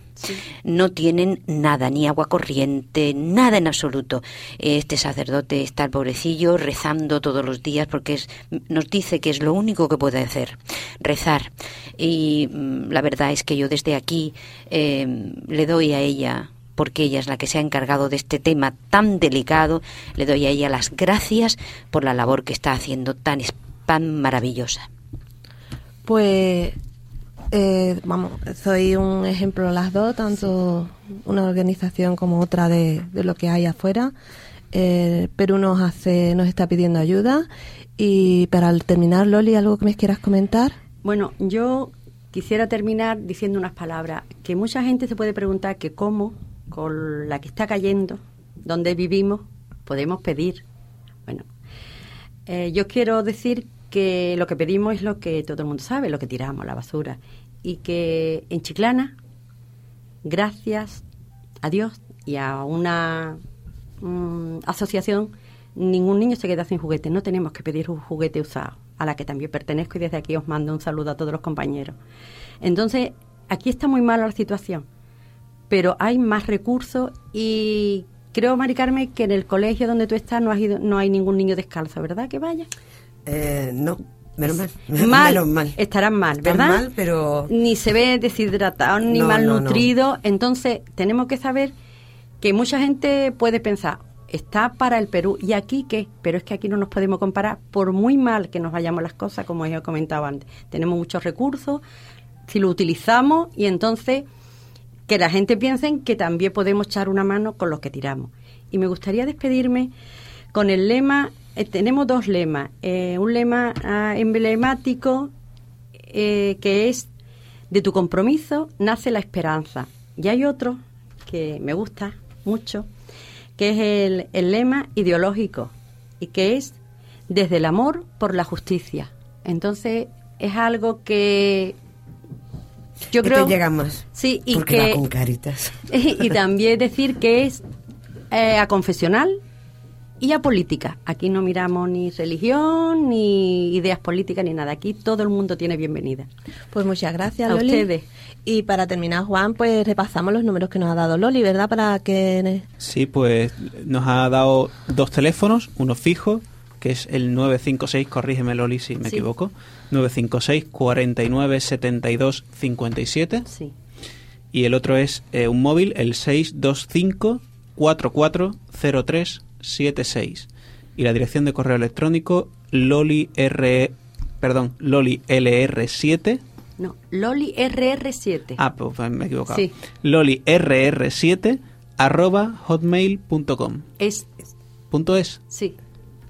No tienen nada, ni agua corriente, nada en absoluto. Este sacerdote está el pobrecillo rezando todos los días porque es- nos dice que es lo único que puede hacer, rezar. Y mm, la verdad es que yo desde aquí eh, le doy a ella porque ella es la que se ha encargado de este tema tan delicado, le doy a ella las gracias por la labor que está haciendo tan, tan maravillosa. Pues, eh, vamos, soy un ejemplo las dos, tanto una organización como otra de, de lo que hay afuera. Eh, Perú nos hace, nos está pidiendo ayuda. Y para terminar, Loli, ¿algo que me quieras comentar? Bueno, yo quisiera terminar diciendo unas palabras que mucha gente se puede preguntar que cómo, con la que está cayendo, donde vivimos, podemos pedir. Bueno, eh, yo quiero decir que lo que pedimos es lo que todo el mundo sabe, lo que tiramos, la basura. Y que en Chiclana, gracias a Dios y a una mm, asociación, ningún niño se queda sin juguete. No tenemos que pedir un juguete usado, a la que también pertenezco y desde aquí os mando un saludo a todos los compañeros. Entonces, aquí está muy mala la situación, pero hay más recursos y creo, Mari Carmen, que en el colegio donde tú estás no, has ido, no hay ningún niño descalzo, ¿verdad? Que vaya. Eh, no, menos mal. [LAUGHS] Mal, Menos mal. estarán mal, Están ¿verdad? mal, pero... Ni se ve deshidratado ni No, no, no. malnutrido. Entonces, tenemos que saber que mucha gente puede pensar, está para el Perú. ¿Y aquí qué? Pero es que aquí no nos podemos comparar, por muy mal que nos vayamos las cosas, como ya he comentado antes. Tenemos muchos recursos, si lo utilizamos, y entonces que la gente piense que también podemos echar una mano con los que tiramos. Y me gustaría despedirme con el lema, eh, tenemos dos lemas, eh, un lema ah, emblemático eh, que es de tu compromiso nace la esperanza. Y hay otro que me gusta mucho, que es el, el lema ideológico y que es desde el amor por la justicia. Entonces es algo que yo Que creo te llega más. Sí, y porque que va con caritas. [LAUGHS] y también decir que es eh, a confesional y a política. Aquí no miramos ni religión, ni ideas políticas, ni nada. Aquí todo el mundo tiene bienvenida. Pues muchas gracias, A Loli. ustedes. Y para terminar, Juan, pues repasamos los números que nos ha dado Loli, ¿verdad? Para que... Sí, pues nos ha dado dos teléfonos, uno fijo, que es el 956, corrígeme Loli si me Sí. equivoco, 956 49 72 57. Sí. Y el otro es eh, un móvil, el 625 440376. Y la dirección de correo electrónico loli r perdón, loli lr7 No, Loli RR7. Ah, pues me he equivocado. Sí. LoliRR7 arroba hotmail.com. Es, Punto es. sí,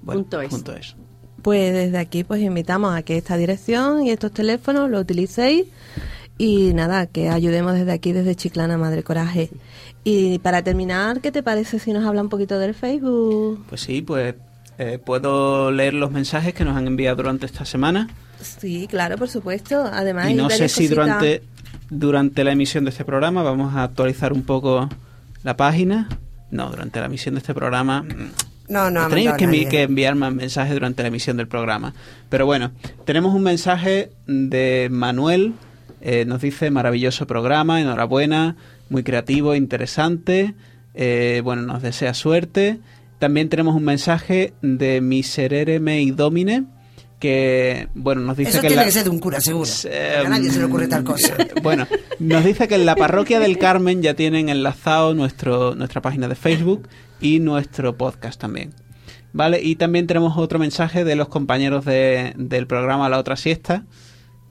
Bueno, punto es. punto es. Pues desde aquí pues invitamos a que esta dirección y estos teléfonos lo utilicéis y nada, que ayudemos desde aquí, desde Chiclana Madre Coraje. Y para terminar, ¿qué te parece si nos habla un poquito del Facebook? Pues sí, pues eh, puedo leer los mensajes que nos han enviado durante esta semana. Sí, claro, por supuesto. Además, y no sé si cositas- durante, durante la emisión de este programa vamos a actualizar un poco la página. No, durante la emisión de este programa. No, no, Tenéis que, envi- nadie. que enviar más mensajes durante la emisión del programa. Pero bueno, tenemos un mensaje de Manuel. eh, nos dice maravilloso programa, enhorabuena, muy creativo, interesante. eh, bueno, nos desea suerte. También tenemos un mensaje de Miserere Mei Domine que bueno nos dice Eso que tiene la- que ser de un cura, seguro. Eh, a nadie se le ocurre tal cosa. [LAUGHS] bueno, nos dice que en la parroquia del Carmen ya tienen enlazado nuestro, nuestra página de Facebook y nuestro podcast también. ¿Vale? Y también tenemos otro mensaje de los compañeros de- del programa La Otra Siesta,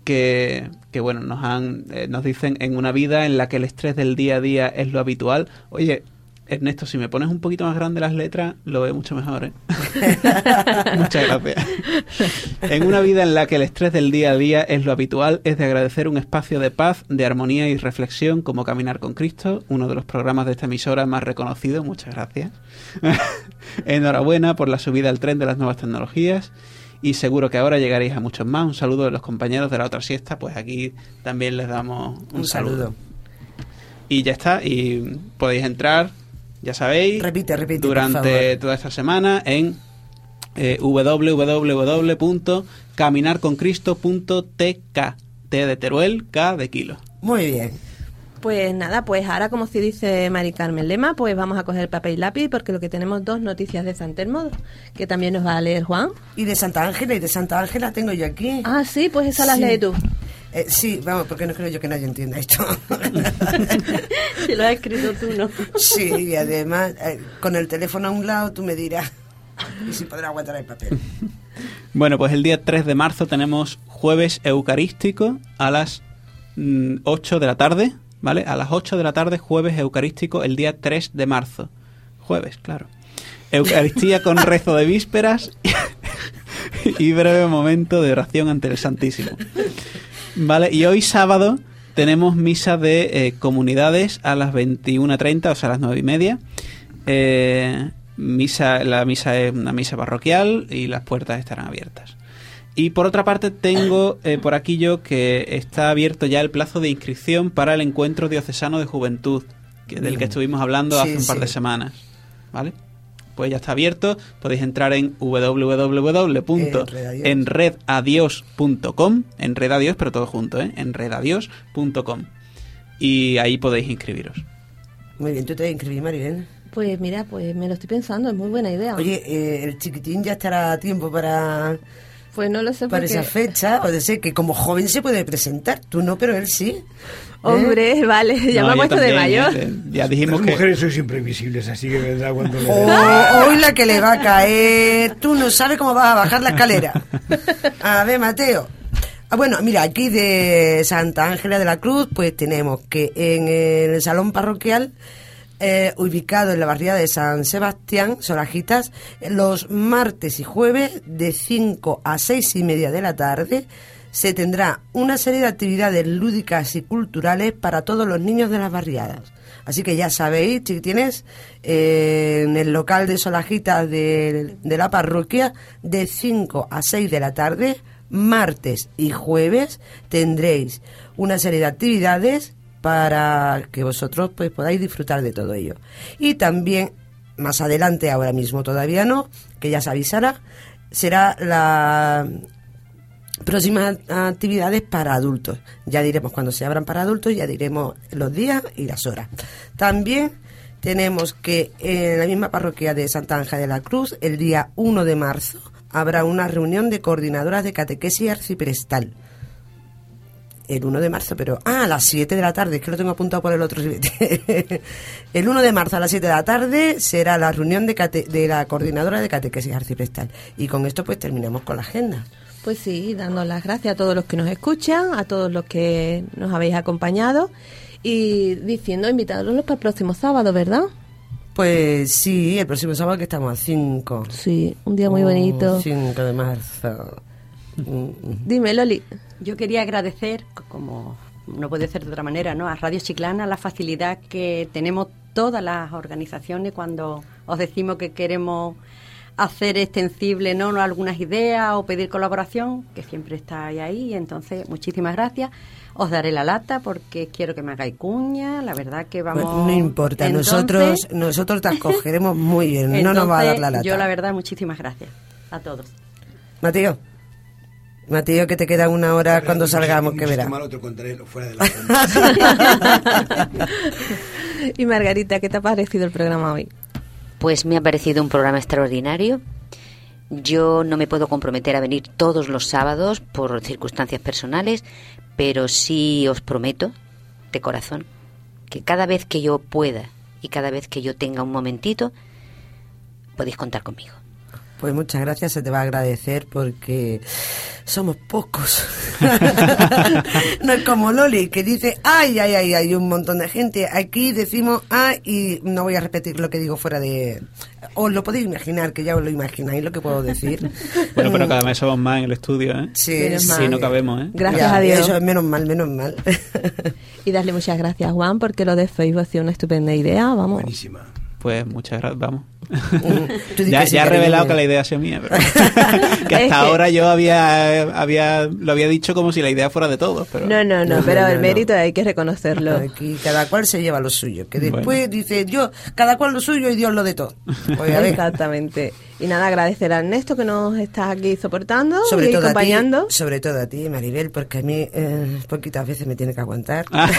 que, que bueno, nos han, eh, nos dicen en una vida en la que el estrés del día a día es lo habitual. Oye, Ernesto, si me pones un poquito más grande las letras, lo veo mucho mejor, ¿eh? [LAUGHS] Muchas gracias. En una vida en la que el estrés del día a día es lo habitual, es de agradecer un espacio de paz, de armonía y reflexión como Caminar con Cristo, uno de los programas de esta emisora más reconocido. Muchas gracias. [LAUGHS] Enhorabuena por la subida al tren de las nuevas tecnologías y seguro que ahora llegaréis a muchos más. Un saludo de los compañeros de la otra siesta, pues aquí también les damos un, Un saludo. Y ya está, y podéis entrar, ya sabéis, Repite, repite, por durante favor. toda esta semana en eh, www.caminarconcristo.tk T de Teruel, K de kilo. Muy bien. Pues nada, pues ahora como si dice Mari Carmen Lema, pues vamos a coger papel y lápiz porque lo que tenemos dos noticias de San Telmo, que también nos va a leer Juan. Y de Santa Ángela, y de Santa Ángela tengo yo aquí. Ah, sí, pues esas las Sí. lees tú. Eh, sí, vamos, porque no creo yo que nadie entienda esto. [LAUGHS] Si lo has escrito tú, ¿no? sí, y además, eh, con el teléfono a un lado, tú me dirás. Y si podrá aguantar el papel. Bueno, pues el día 3 de marzo tenemos jueves eucarístico a las mm, 8 de la tarde, ¿vale? A las 8 de la tarde, jueves eucarístico, el día 3 de marzo. Jueves, claro. Eucaristía con rezo de vísperas [LAUGHS] y breve momento de oración ante el Santísimo. Vale, y hoy sábado tenemos misa de eh, comunidades a las 21.30, o sea, a las 9 y media. Eh, misa, la misa es una misa parroquial y las puertas estarán abiertas. Y por otra parte tengo eh, por aquí yo que está abierto ya el plazo de inscripción para el encuentro diocesano de juventud, que, del que estuvimos hablando Sí, hace un par sí. de semanas. ¿Vale? Pues ya está abierto, podéis entrar en www.enredadios.com, enredadios, pero todo junto, ¿eh? enredadios.com. Y ahí podéis inscribiros. Muy bien, tú te inscribí, Maribel. Pues mira, pues me lo estoy pensando, es muy buena idea. Oye, eh, el chiquitín ya estará a tiempo para, Pues no lo sé Para porque... esa fecha, o de ser que como joven se puede presentar, tú no, pero él sí. ¿Eh? Hombre, vale, [LAUGHS] ya No, me puesto de mayor. Ya, ya dijimos Las que... mujeres sois imprevisibles, así que vendrá cuando le [LAUGHS] Oh, hoy la que le va a caer. Tú no sabes cómo vas a bajar la escalera. [LAUGHS] A ver, Mateo. Ah, bueno, mira, aquí de Santa Ángela de la Cruz, pues tenemos que en el salón parroquial, eh, ubicado en la barriada de San Sebastián, Sorajitas, los martes y jueves de 5 a 6 y media de la tarde, se tendrá una serie de actividades lúdicas y culturales para todos los niños de las barriadas. Así que ya sabéis, chiquitines, eh, en el local de Solajitas de, de la parroquia, de 5 a 6 de la tarde, martes y jueves, tendréis una serie de actividades para que vosotros pues podáis disfrutar de todo ello. Y también, más adelante, ahora mismo todavía no, que ya se avisará, será la próximas actividades para adultos. Ya diremos cuando se abran para adultos, ya diremos los días y las horas. También tenemos que en la misma parroquia de Santa Ángela de la Cruz, el día 1 de marzo, habrá una reunión de coordinadoras de catequesis arciprestal. El 1 de marzo, pero... Ah, a las 7 de la tarde, es que lo tengo apuntado por el otro. [LAUGHS] el 1 de marzo a las 7 de la tarde será la reunión de, cate- de la coordinadora de catequesis arciprestal. Y con esto pues terminamos con la agenda. Pues sí, dando las gracias a todos los que nos escuchan, a todos los que nos habéis acompañado y diciendo, invitándolos para el próximo sábado, ¿verdad? Pues sí, el próximo sábado que estamos a 5. Sí, un día muy bonito. 5 de marzo. Dime, Loli. Yo quería agradecer, como no puede ser de otra manera, ¿no? a Radio Chiclana la facilidad que tenemos todas las organizaciones cuando os decimos que queremos hacer extensible ¿no? algunas ideas o pedir colaboración, que siempre estáis ahí. Entonces, muchísimas gracias. Os daré la lata porque quiero que me hagáis cuña. La verdad que vamos. Bueno, no importa, Entonces- nosotros nosotros te acogeremos muy bien, no nos va a dar la lata. Yo, la verdad, muchísimas gracias a todos. Mateo, Mateo, que te queda una hora cuando salgamos, que verás. otro fuera de la [LAUGHS] [LAUGHS] y Margarita, ¿qué te ha parecido el programa hoy? Pues me ha parecido un programa extraordinario. Yo no me puedo comprometer a venir todos los sábados por circunstancias personales, pero sí os prometo, de corazón, que cada vez que yo pueda y cada vez que yo tenga un momentito, podéis contar conmigo. Pues muchas gracias, se te va a agradecer porque somos pocos. [LAUGHS] no es como Loli, que dice, ay, ay, ay, hay un montón de gente. Aquí decimos, ay, y no voy a repetir lo que digo fuera de... Os lo podéis imaginar, que ya os lo imagináis lo que puedo decir. [LAUGHS] Bueno, pero cada vez somos más en el estudio, ¿eh? Sí, Menos sí, mal. no cabemos, ¿eh? Gracias Ya, a Dios. Eso es menos mal, menos mal. [LAUGHS] Y darle muchas gracias, Juan, porque lo de Facebook ha sido una estupenda idea, vamos. Buenísima. Pues muchas gracias, vamos. [LAUGHS] Di ya ya he revelado que la idea sido mía, pero [LAUGHS] [LAUGHS] que hasta ahora yo había, había lo había dicho como si la idea fuera de todos, pero No, no, no, No, pero no, el no, mérito hay que reconocerlo. Aquí cada cual se lleva lo suyo. Que después Bueno. dice Dios, cada cual lo suyo y Dios lo de todo. Oye, ver, Exactamente. Y nada, agradecer a Ernesto que nos está aquí soportando sobre y todo acompañando. a ti, sobre todo a ti, Maribel, porque a mí eh, poquitas veces me tiene que aguantar. Ah.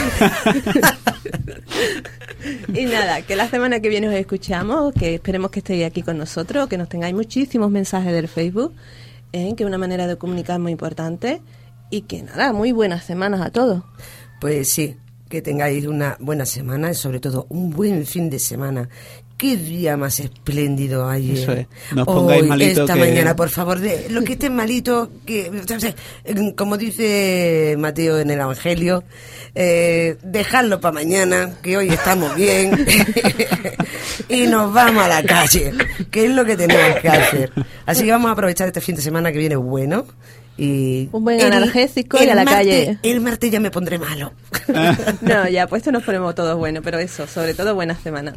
Y nada, que la semana que viene os escuchamos, que esperemos que estéis aquí con nosotros, que nos tengáis muchísimos mensajes del Facebook, ¿eh? que es una manera de comunicar muy importante. Y que nada, muy buenas semanas a todos. Pues sí, que tengáis una buena semana y sobre todo un buen fin de semana. Qué día más espléndido ayer. Eso es. No os pongáis Hoy, malito Esta que- mañana, por favor, de, lo que estén malito, que, como dice Mateo en el Evangelio, eh, dejadlo para mañana, que hoy estamos bien, [LAUGHS] y nos vamos a la calle, que es lo que tenemos que hacer. Así que vamos a aprovechar este fin de semana que viene bueno. Y Un buen analgésico y a la martes- calle. El martes ya me pondré malo. [LAUGHS] No, ya puesto nos ponemos todos buenos, pero eso, sobre todo buena semana.